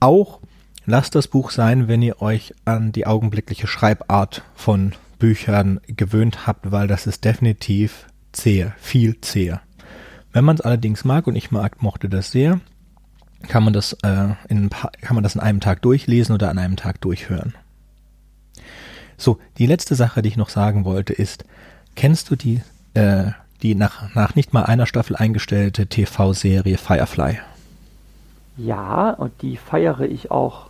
Auch Lasst das Buch sein, wenn ihr euch an die augenblickliche Schreibart von Büchern gewöhnt habt, weil das ist definitiv zäher, viel zäher. Wenn man es allerdings mag, und ich mag, mochte das sehr, kann man das, äh, in, kann man das in einem Tag durchlesen oder an einem Tag durchhören. So, die letzte Sache, die ich noch sagen wollte, ist, kennst du die, äh, die nach, nach nicht mal einer Staffel eingestellte TV-Serie Firefly?
Ja, und die feiere ich auch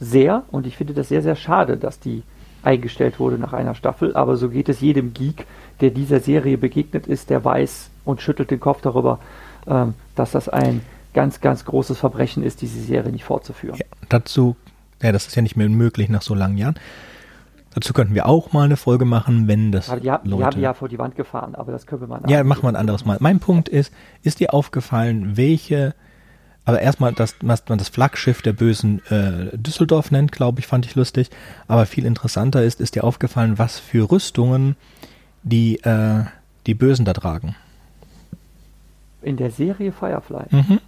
sehr und ich finde das sehr, sehr schade, dass die eingestellt wurde nach einer Staffel, aber so geht es jedem Geek, der dieser Serie begegnet ist, der weiß und schüttelt den Kopf darüber, ähm, dass das ein ganz, ganz großes Verbrechen ist, diese Serie nicht fortzuführen.
Ja, dazu, ja, das ist ja nicht mehr möglich nach so langen Jahren. Dazu könnten wir auch mal eine Folge machen, wenn das.
Die, Leute die haben ja vor die Wand gefahren, aber das können wir mal.
Ja, machen wir ein anderes Mal. Mein Punkt ist, ist dir aufgefallen, welche aber erstmal, dass, dass man das Flaggschiff der bösen äh, Düsseldorf nennt, glaube ich, fand ich lustig. Aber viel interessanter ist, ist dir aufgefallen, was für Rüstungen die, äh, die Bösen da tragen.
In der Serie Firefly. Mhm.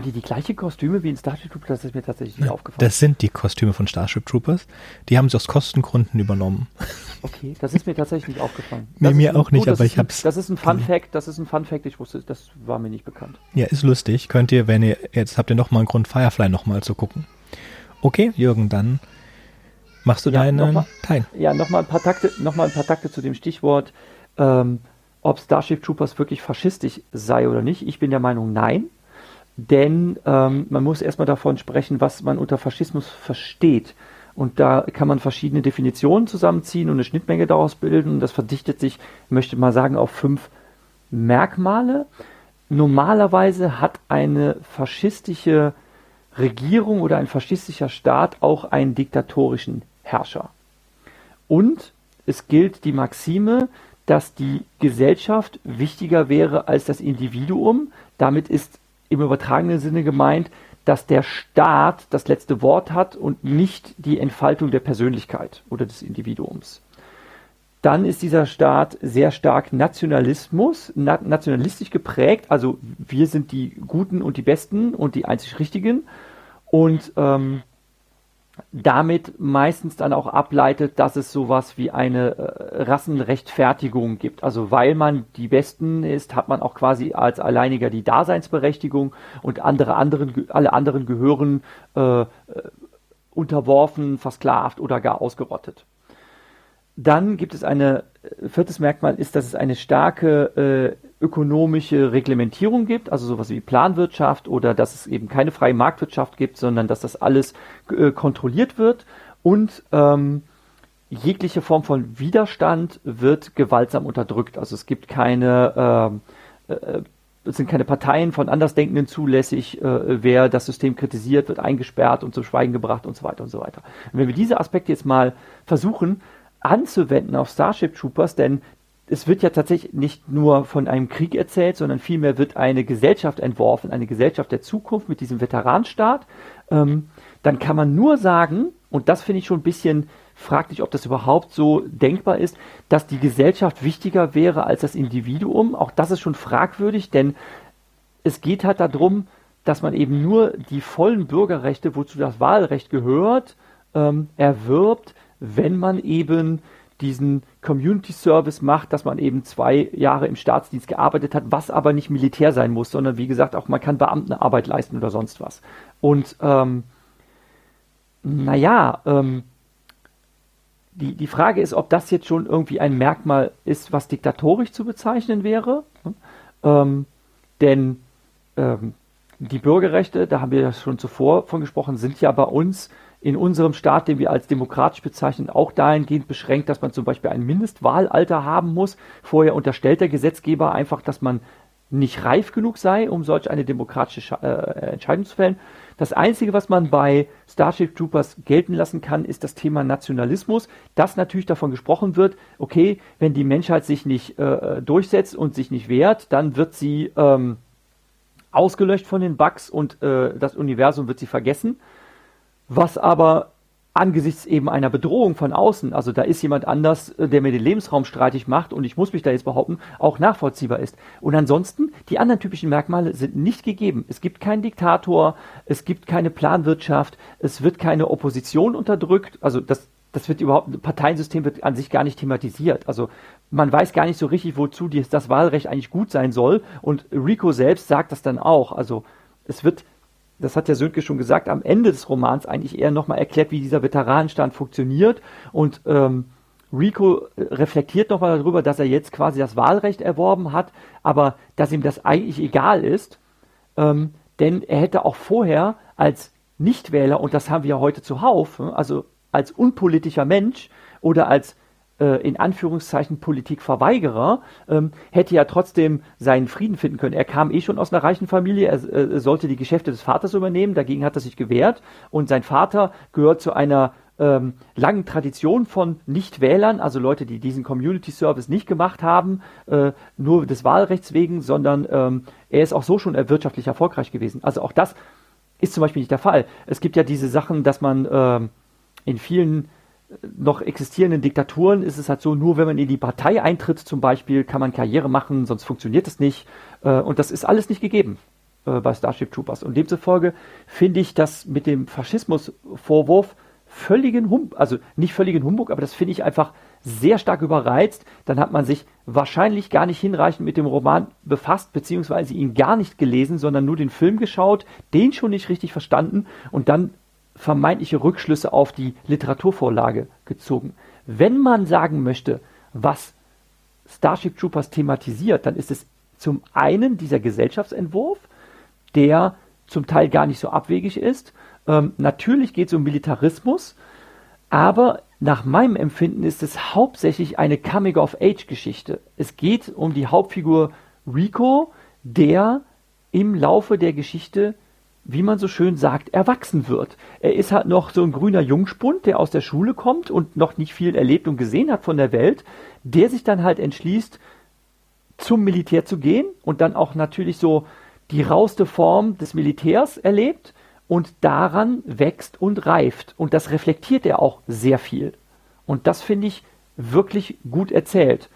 Haben die die gleiche Kostüme wie in Starship Troopers? Das ist mir tatsächlich nicht aufgefallen.
Das sind die Kostüme von Starship Troopers. Die haben sie aus Kostengründen übernommen.
Okay, das ist mir tatsächlich nicht aufgefallen.
Nee, mir auch nicht, gut, aber ich
habe
es.
Das ist ein Fun Fact, das ist ein Fun Fact, ich wusste, das war mir nicht bekannt.
Ja, ist lustig. Könnt ihr, wenn ihr, jetzt habt ihr nochmal einen Grund, Firefly nochmal zu gucken. Okay, Jürgen, dann Machst du ja, deinen noch mal, Teil?
Ja, nochmal ein paar Takte, noch mal ein paar Takte zu dem Stichwort, ähm, ob Starship Troopers wirklich faschistisch sei oder nicht. Ich bin der Meinung, nein. Denn ähm, man muss erstmal davon sprechen, was man unter Faschismus versteht. Und da kann man verschiedene Definitionen zusammenziehen und eine Schnittmenge daraus bilden. Das verdichtet sich, möchte mal sagen, auf fünf Merkmale. Normalerweise hat eine faschistische Regierung oder ein faschistischer Staat auch einen diktatorischen Herrscher. Und es gilt die Maxime, dass die Gesellschaft wichtiger wäre als das Individuum. Damit ist im übertragenen Sinne gemeint, dass der Staat das letzte Wort hat und nicht die Entfaltung der Persönlichkeit oder des Individuums dann ist dieser Staat sehr stark Nationalismus, na, nationalistisch geprägt. Also wir sind die Guten und die Besten und die einzig Richtigen. Und ähm, damit meistens dann auch ableitet, dass es sowas wie eine äh, Rassenrechtfertigung gibt. Also weil man die Besten ist, hat man auch quasi als Alleiniger die Daseinsberechtigung und andere anderen, alle anderen gehören äh, äh unterworfen, versklavt oder gar ausgerottet. Dann gibt es eine, äh, viertes Merkmal ist, dass es eine starke äh, ökonomische Reglementierung gibt, also sowas wie Planwirtschaft oder dass es eben keine freie Marktwirtschaft gibt, sondern dass das alles äh, kontrolliert wird und ähm, jegliche Form von Widerstand wird gewaltsam unterdrückt. Also es gibt keine, ähm, äh, es sind keine Parteien von Andersdenkenden zulässig. Äh, wer das System kritisiert, wird eingesperrt und zum Schweigen gebracht und so weiter und so weiter. Und wenn wir diese Aspekte jetzt mal versuchen, anzuwenden auf Starship Troopers, denn es wird ja tatsächlich nicht nur von einem Krieg erzählt, sondern vielmehr wird eine Gesellschaft entworfen, eine Gesellschaft der Zukunft mit diesem Veteranenstaat. Ähm, dann kann man nur sagen, und das finde ich schon ein bisschen fraglich, ob das überhaupt so denkbar ist, dass die Gesellschaft wichtiger wäre als das Individuum. Auch das ist schon fragwürdig, denn es geht halt darum, dass man eben nur die vollen Bürgerrechte, wozu das Wahlrecht gehört, ähm, erwirbt, wenn man eben diesen Community Service macht, dass man eben zwei Jahre im Staatsdienst gearbeitet hat, was aber nicht Militär sein muss, sondern wie gesagt auch man kann Beamtenarbeit leisten oder sonst was. Und ähm, naja, ähm, die, die Frage ist, ob das jetzt schon irgendwie ein Merkmal ist, was diktatorisch zu bezeichnen wäre. Ähm, denn ähm, die Bürgerrechte, da haben wir ja schon zuvor von gesprochen, sind ja bei uns in unserem Staat, den wir als demokratisch bezeichnen, auch dahingehend beschränkt, dass man zum Beispiel ein Mindestwahlalter haben muss. Vorher unterstellt der Gesetzgeber einfach, dass man nicht reif genug sei, um solch eine demokratische äh, Entscheidung zu fällen. Das Einzige, was man bei Starship Troopers gelten lassen kann, ist das Thema Nationalismus, dass natürlich davon gesprochen wird, okay, wenn die Menschheit sich nicht äh, durchsetzt und sich nicht wehrt, dann wird sie ähm, ausgelöscht von den Bugs und äh, das Universum wird sie vergessen was aber angesichts eben einer Bedrohung von außen, also da ist jemand anders, äh, der mir den Lebensraum streitig macht und ich muss mich da jetzt behaupten, auch nachvollziehbar ist. Und ansonsten, die anderen typischen Merkmale sind nicht gegeben. Es gibt keinen Diktator, es gibt keine Planwirtschaft, es wird keine Opposition unterdrückt, also das, das wird überhaupt, Parteiensystem wird an sich gar nicht thematisiert. Also man weiß gar nicht so richtig, wozu das Wahlrecht eigentlich gut sein soll und Rico selbst sagt das dann auch. Also es wird das hat ja Sönke schon gesagt, am Ende des Romans eigentlich eher nochmal erklärt, wie dieser Veteranenstand funktioniert. Und ähm, Rico reflektiert nochmal darüber, dass er jetzt quasi das Wahlrecht erworben hat, aber dass ihm das eigentlich egal ist. Ähm, denn er hätte auch vorher als Nichtwähler, und das haben wir ja heute zuhauf, ne, also als unpolitischer Mensch oder als äh, in Anführungszeichen Politikverweigerer, ähm, hätte ja trotzdem seinen Frieden finden können. Er kam eh schon aus einer reichen Familie, er äh, sollte die Geschäfte des Vaters übernehmen, dagegen hat er sich gewehrt und sein Vater gehört zu einer ähm, langen Tradition von Nichtwählern, also Leute, die diesen Community Service nicht gemacht haben, äh, nur des Wahlrechts wegen, sondern ähm, er ist auch so schon wirtschaftlich erfolgreich gewesen. Also auch das ist zum Beispiel nicht der Fall. Es gibt ja diese Sachen, dass man ähm, in vielen noch existierenden Diktaturen ist es halt so, nur wenn man in die Partei eintritt zum Beispiel, kann man Karriere machen, sonst funktioniert es nicht. Äh, und das ist alles nicht gegeben äh, bei Starship Troopers. Und demzufolge finde ich das mit dem Faschismusvorwurf völligen Humbug, also nicht völligen Humbug, aber das finde ich einfach sehr stark überreizt. Dann hat man sich wahrscheinlich gar nicht hinreichend mit dem Roman befasst, beziehungsweise ihn gar nicht gelesen, sondern nur den Film geschaut, den schon nicht richtig verstanden und dann vermeintliche Rückschlüsse auf die Literaturvorlage gezogen. Wenn man sagen möchte, was Starship Troopers thematisiert, dann ist es zum einen dieser Gesellschaftsentwurf, der zum Teil gar nicht so abwegig ist. Ähm, natürlich geht es um Militarismus, aber nach meinem Empfinden ist es hauptsächlich eine Coming-of-Age-Geschichte. Es geht um die Hauptfigur Rico, der im Laufe der Geschichte, wie man so schön sagt, erwachsen wird. Er ist halt noch so ein grüner Jungspund, der aus der Schule kommt und noch nicht viel erlebt und gesehen hat von der Welt, der sich dann halt entschließt, zum Militär zu gehen und dann auch natürlich so die rauste Form des Militärs erlebt und daran wächst und reift. Und das reflektiert er auch sehr viel. Und das finde ich wirklich gut erzählt.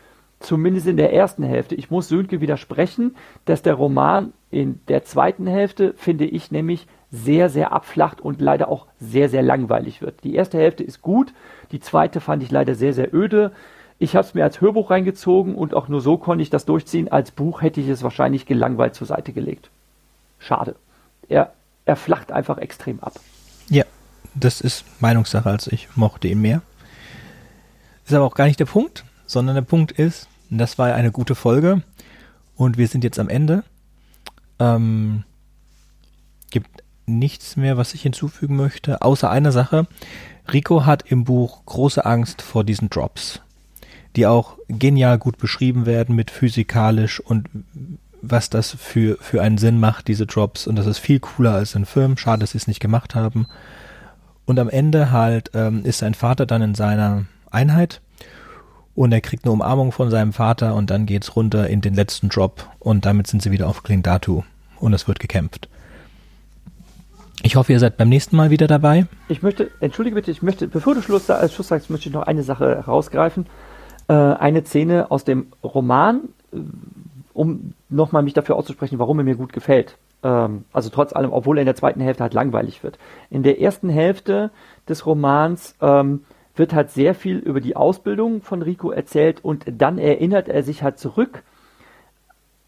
Zumindest in der ersten Hälfte. Ich muss Sönke widersprechen, dass der Roman in der zweiten Hälfte, finde ich nämlich, sehr, sehr abflacht und leider auch sehr, sehr langweilig wird. Die erste Hälfte ist gut, die zweite fand ich leider sehr, sehr öde. Ich habe es mir als Hörbuch reingezogen und auch nur so konnte ich das durchziehen. Als Buch hätte ich es wahrscheinlich gelangweilt zur Seite gelegt. Schade. Er, er flacht einfach extrem ab.
Ja, das ist Meinungssache, als ich mochte ihn mehr. Ist aber auch gar nicht der Punkt, sondern der Punkt ist, das war eine gute Folge und wir sind jetzt am Ende. Ähm, gibt nichts mehr, was ich hinzufügen möchte, außer einer Sache. Rico hat im Buch große Angst vor diesen Drops die auch genial gut beschrieben werden mit physikalisch und was das für, für einen Sinn macht, diese Drops. Und das ist viel cooler als ein Film. Schade, dass sie es nicht gemacht haben. Und am Ende halt ähm, ist sein Vater dann in seiner Einheit und er kriegt eine Umarmung von seinem Vater und dann geht's runter in den letzten Drop und damit sind sie wieder auf Klindatu und es wird gekämpft. Ich hoffe, ihr seid beim nächsten Mal wieder dabei.
Ich möchte, entschuldige bitte, ich möchte, bevor du Schluss, als Schluss sagst, möchte ich noch eine Sache herausgreifen äh, eine Szene aus dem Roman, äh, um nochmal mich dafür auszusprechen, warum er mir gut gefällt. Ähm, also trotz allem, obwohl er in der zweiten Hälfte halt langweilig wird. In der ersten Hälfte des Romans ähm, wird halt sehr viel über die Ausbildung von Rico erzählt und dann erinnert er sich halt zurück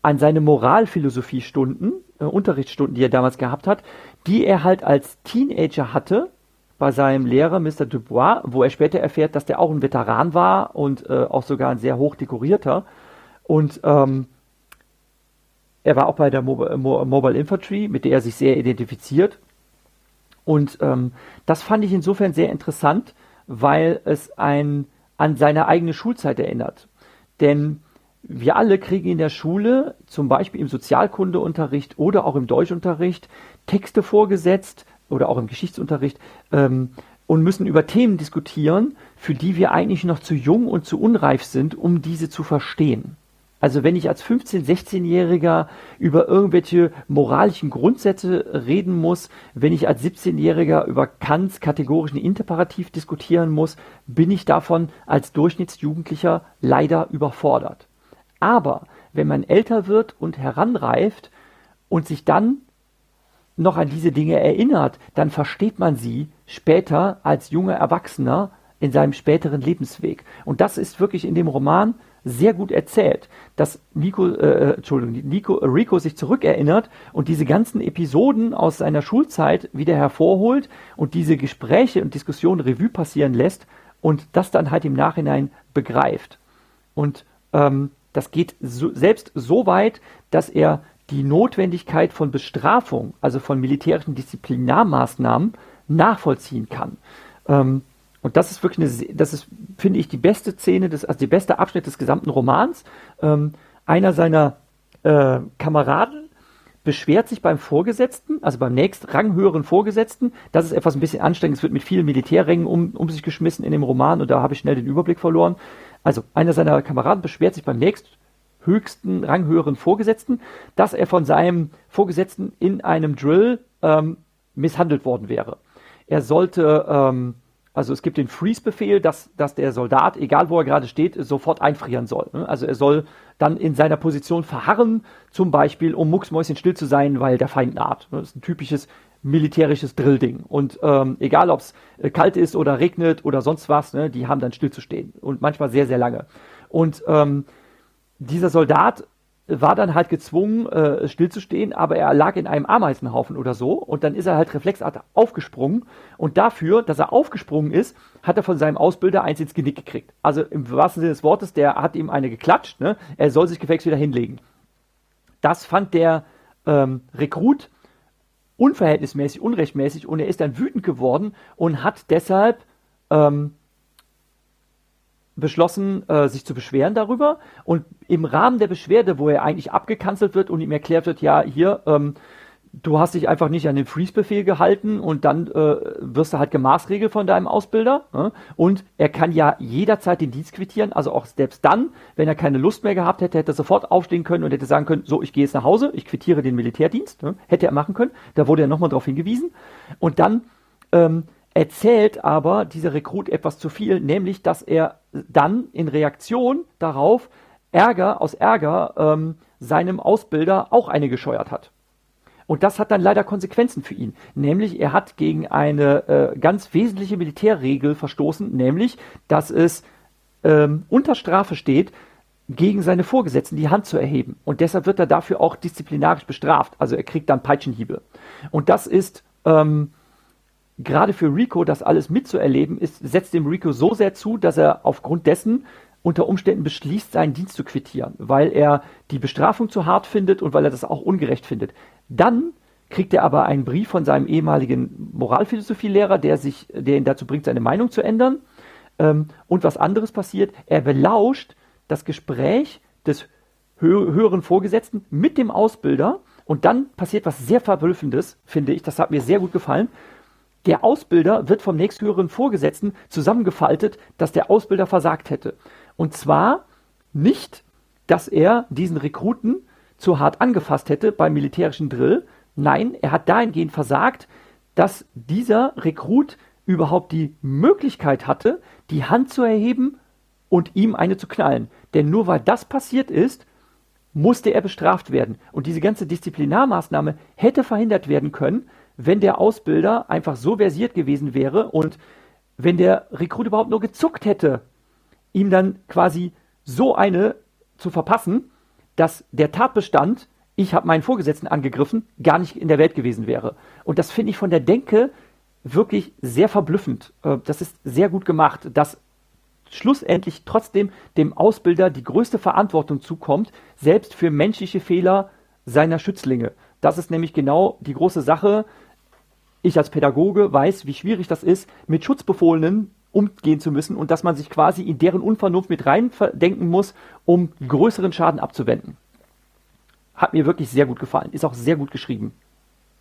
an seine Moralphilosophiestunden, äh, Unterrichtsstunden, die er damals gehabt hat, die er halt als Teenager hatte bei seinem Lehrer Mr. Dubois, wo er später erfährt, dass der auch ein Veteran war und äh, auch sogar ein sehr hoch dekorierter. Und ähm, er war auch bei der Mobile, Mobile Infantry, mit der er sich sehr identifiziert. Und ähm, das fand ich insofern sehr interessant, weil es ein, an seine eigene Schulzeit erinnert. Denn wir alle kriegen in der Schule, zum Beispiel im Sozialkundeunterricht oder auch im Deutschunterricht, Texte vorgesetzt, oder auch im Geschichtsunterricht ähm, und müssen über Themen diskutieren, für die wir eigentlich noch zu jung und zu unreif sind, um diese zu verstehen. Also wenn ich als 15-, 16-Jähriger über irgendwelche moralischen Grundsätze reden muss, wenn ich als 17-Jähriger über Kants kategorischen Interparativ diskutieren muss, bin ich davon als Durchschnittsjugendlicher leider überfordert. Aber wenn man älter wird und heranreift und sich dann noch an diese Dinge erinnert, dann versteht man sie später als junger Erwachsener in seinem späteren Lebensweg. Und das ist wirklich in dem Roman sehr gut erzählt, dass Nico, äh, Entschuldigung, Nico, äh, Rico sich zurückerinnert und diese ganzen Episoden aus seiner Schulzeit wieder hervorholt und diese Gespräche und Diskussionen Revue passieren lässt und das dann halt im Nachhinein begreift. Und ähm, das geht so, selbst so weit, dass er die Notwendigkeit von Bestrafung, also von militärischen Disziplinarmaßnahmen, nachvollziehen kann. Ähm, und das ist wirklich eine, das ist, finde ich, die beste Szene, des, also der beste Abschnitt des gesamten Romans. Ähm, einer seiner äh, Kameraden beschwert sich beim Vorgesetzten, also beim nächst ranghöheren Vorgesetzten, das ist etwas ein bisschen anstrengend, es wird mit vielen Militärrängen um, um sich geschmissen in dem Roman und da habe ich schnell den Überblick verloren. Also einer seiner Kameraden beschwert sich beim nächst höchsten, ranghöheren Vorgesetzten, dass er von seinem Vorgesetzten in einem Drill ähm, misshandelt worden wäre. Er sollte, ähm, also es gibt den Freeze-Befehl, dass, dass der Soldat, egal wo er gerade steht, sofort einfrieren soll. Ne? Also er soll dann in seiner Position verharren, zum Beispiel, um mucksmäuschen still zu sein, weil der Feind naht. Das ist ein typisches militärisches Drillding. Und ähm, egal, ob es äh, kalt ist oder regnet oder sonst was, ne, die haben dann stillzustehen. Und manchmal sehr, sehr lange. Und ähm, dieser Soldat war dann halt gezwungen, äh, stillzustehen, aber er lag in einem Ameisenhaufen oder so und dann ist er halt reflexartig aufgesprungen und dafür, dass er aufgesprungen ist, hat er von seinem Ausbilder eins ins Genick gekriegt. Also im wahrsten Sinne des Wortes, der hat ihm eine geklatscht, ne? er soll sich gefälligst wieder hinlegen. Das fand der ähm, Rekrut unverhältnismäßig, unrechtmäßig und er ist dann wütend geworden und hat deshalb ähm, beschlossen, äh, sich zu beschweren darüber. Und im Rahmen der Beschwerde, wo er eigentlich abgekanzelt wird und ihm erklärt wird, ja, hier, ähm, du hast dich einfach nicht an den Freeze-Befehl gehalten und dann äh, wirst du halt gemaßregelt von deinem Ausbilder. Ne? Und er kann ja jederzeit den Dienst quittieren, also auch selbst dann, wenn er keine Lust mehr gehabt hätte, hätte er sofort aufstehen können und hätte sagen können, so, ich gehe jetzt nach Hause, ich quittiere den Militärdienst. Ne? Hätte er machen können. Da wurde er nochmal darauf hingewiesen. Und dann ähm, erzählt aber dieser Rekrut etwas zu viel, nämlich, dass er dann in Reaktion darauf Ärger aus Ärger ähm, seinem Ausbilder auch eine gescheuert hat. Und das hat dann leider Konsequenzen für ihn. Nämlich, er hat gegen eine äh, ganz wesentliche Militärregel verstoßen, nämlich, dass es ähm, unter Strafe steht, gegen seine Vorgesetzten die Hand zu erheben. Und deshalb wird er dafür auch disziplinarisch bestraft. Also er kriegt dann Peitschenhiebe. Und das ist ähm, gerade für Rico das alles mitzuerleben, ist, setzt dem Rico so sehr zu, dass er aufgrund dessen unter Umständen beschließt, seinen Dienst zu quittieren, weil er die Bestrafung zu hart findet und weil er das auch ungerecht findet. Dann kriegt er aber einen Brief von seinem ehemaligen Moralphilosophie-Lehrer, der sich, der ihn dazu bringt, seine Meinung zu ändern. Ähm, und was anderes passiert, er belauscht das Gespräch des hö höheren Vorgesetzten mit dem Ausbilder und dann passiert was sehr Verblüffendes, finde ich. Das hat mir sehr gut gefallen. Der Ausbilder wird vom nächsthöheren Vorgesetzten zusammengefaltet, dass der Ausbilder versagt hätte. Und zwar nicht, dass er diesen Rekruten zu hart angefasst hätte beim militärischen Drill. Nein, er hat dahingehend versagt, dass dieser Rekrut überhaupt die Möglichkeit hatte, die Hand zu erheben und ihm eine zu knallen. Denn nur weil das passiert ist, musste er bestraft werden. Und diese ganze Disziplinarmaßnahme hätte verhindert werden können, wenn der Ausbilder einfach so versiert gewesen wäre und wenn der Rekrut überhaupt nur gezuckt hätte, ihm dann quasi so eine zu verpassen, dass der Tatbestand, ich habe meinen Vorgesetzten angegriffen, gar nicht in der Welt gewesen wäre. Und das finde ich von der Denke wirklich sehr verblüffend. Äh, das ist sehr gut gemacht, dass schlussendlich trotzdem dem Ausbilder die größte Verantwortung zukommt, selbst für menschliche Fehler seiner Schützlinge. Das ist nämlich genau die große Sache, ich als Pädagoge weiß, wie schwierig das ist, mit Schutzbefohlenen umgehen zu müssen und dass man sich quasi in deren Unvernunft mit reindenken muss, um größeren Schaden abzuwenden. Hat mir wirklich sehr gut gefallen. Ist auch sehr gut geschrieben,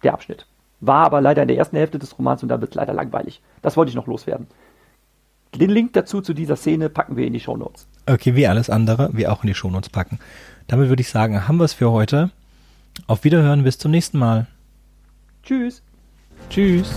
der Abschnitt. War aber leider in der ersten Hälfte des Romans und da wird es leider langweilig. Das wollte ich noch loswerden. Den Link dazu zu dieser Szene packen wir in die Shownotes.
Okay, wie alles andere, wir auch in die Shownotes packen. Damit würde ich sagen, haben wir es für heute. Auf Wiederhören, bis zum nächsten Mal.
Tschüss.
Tschüss.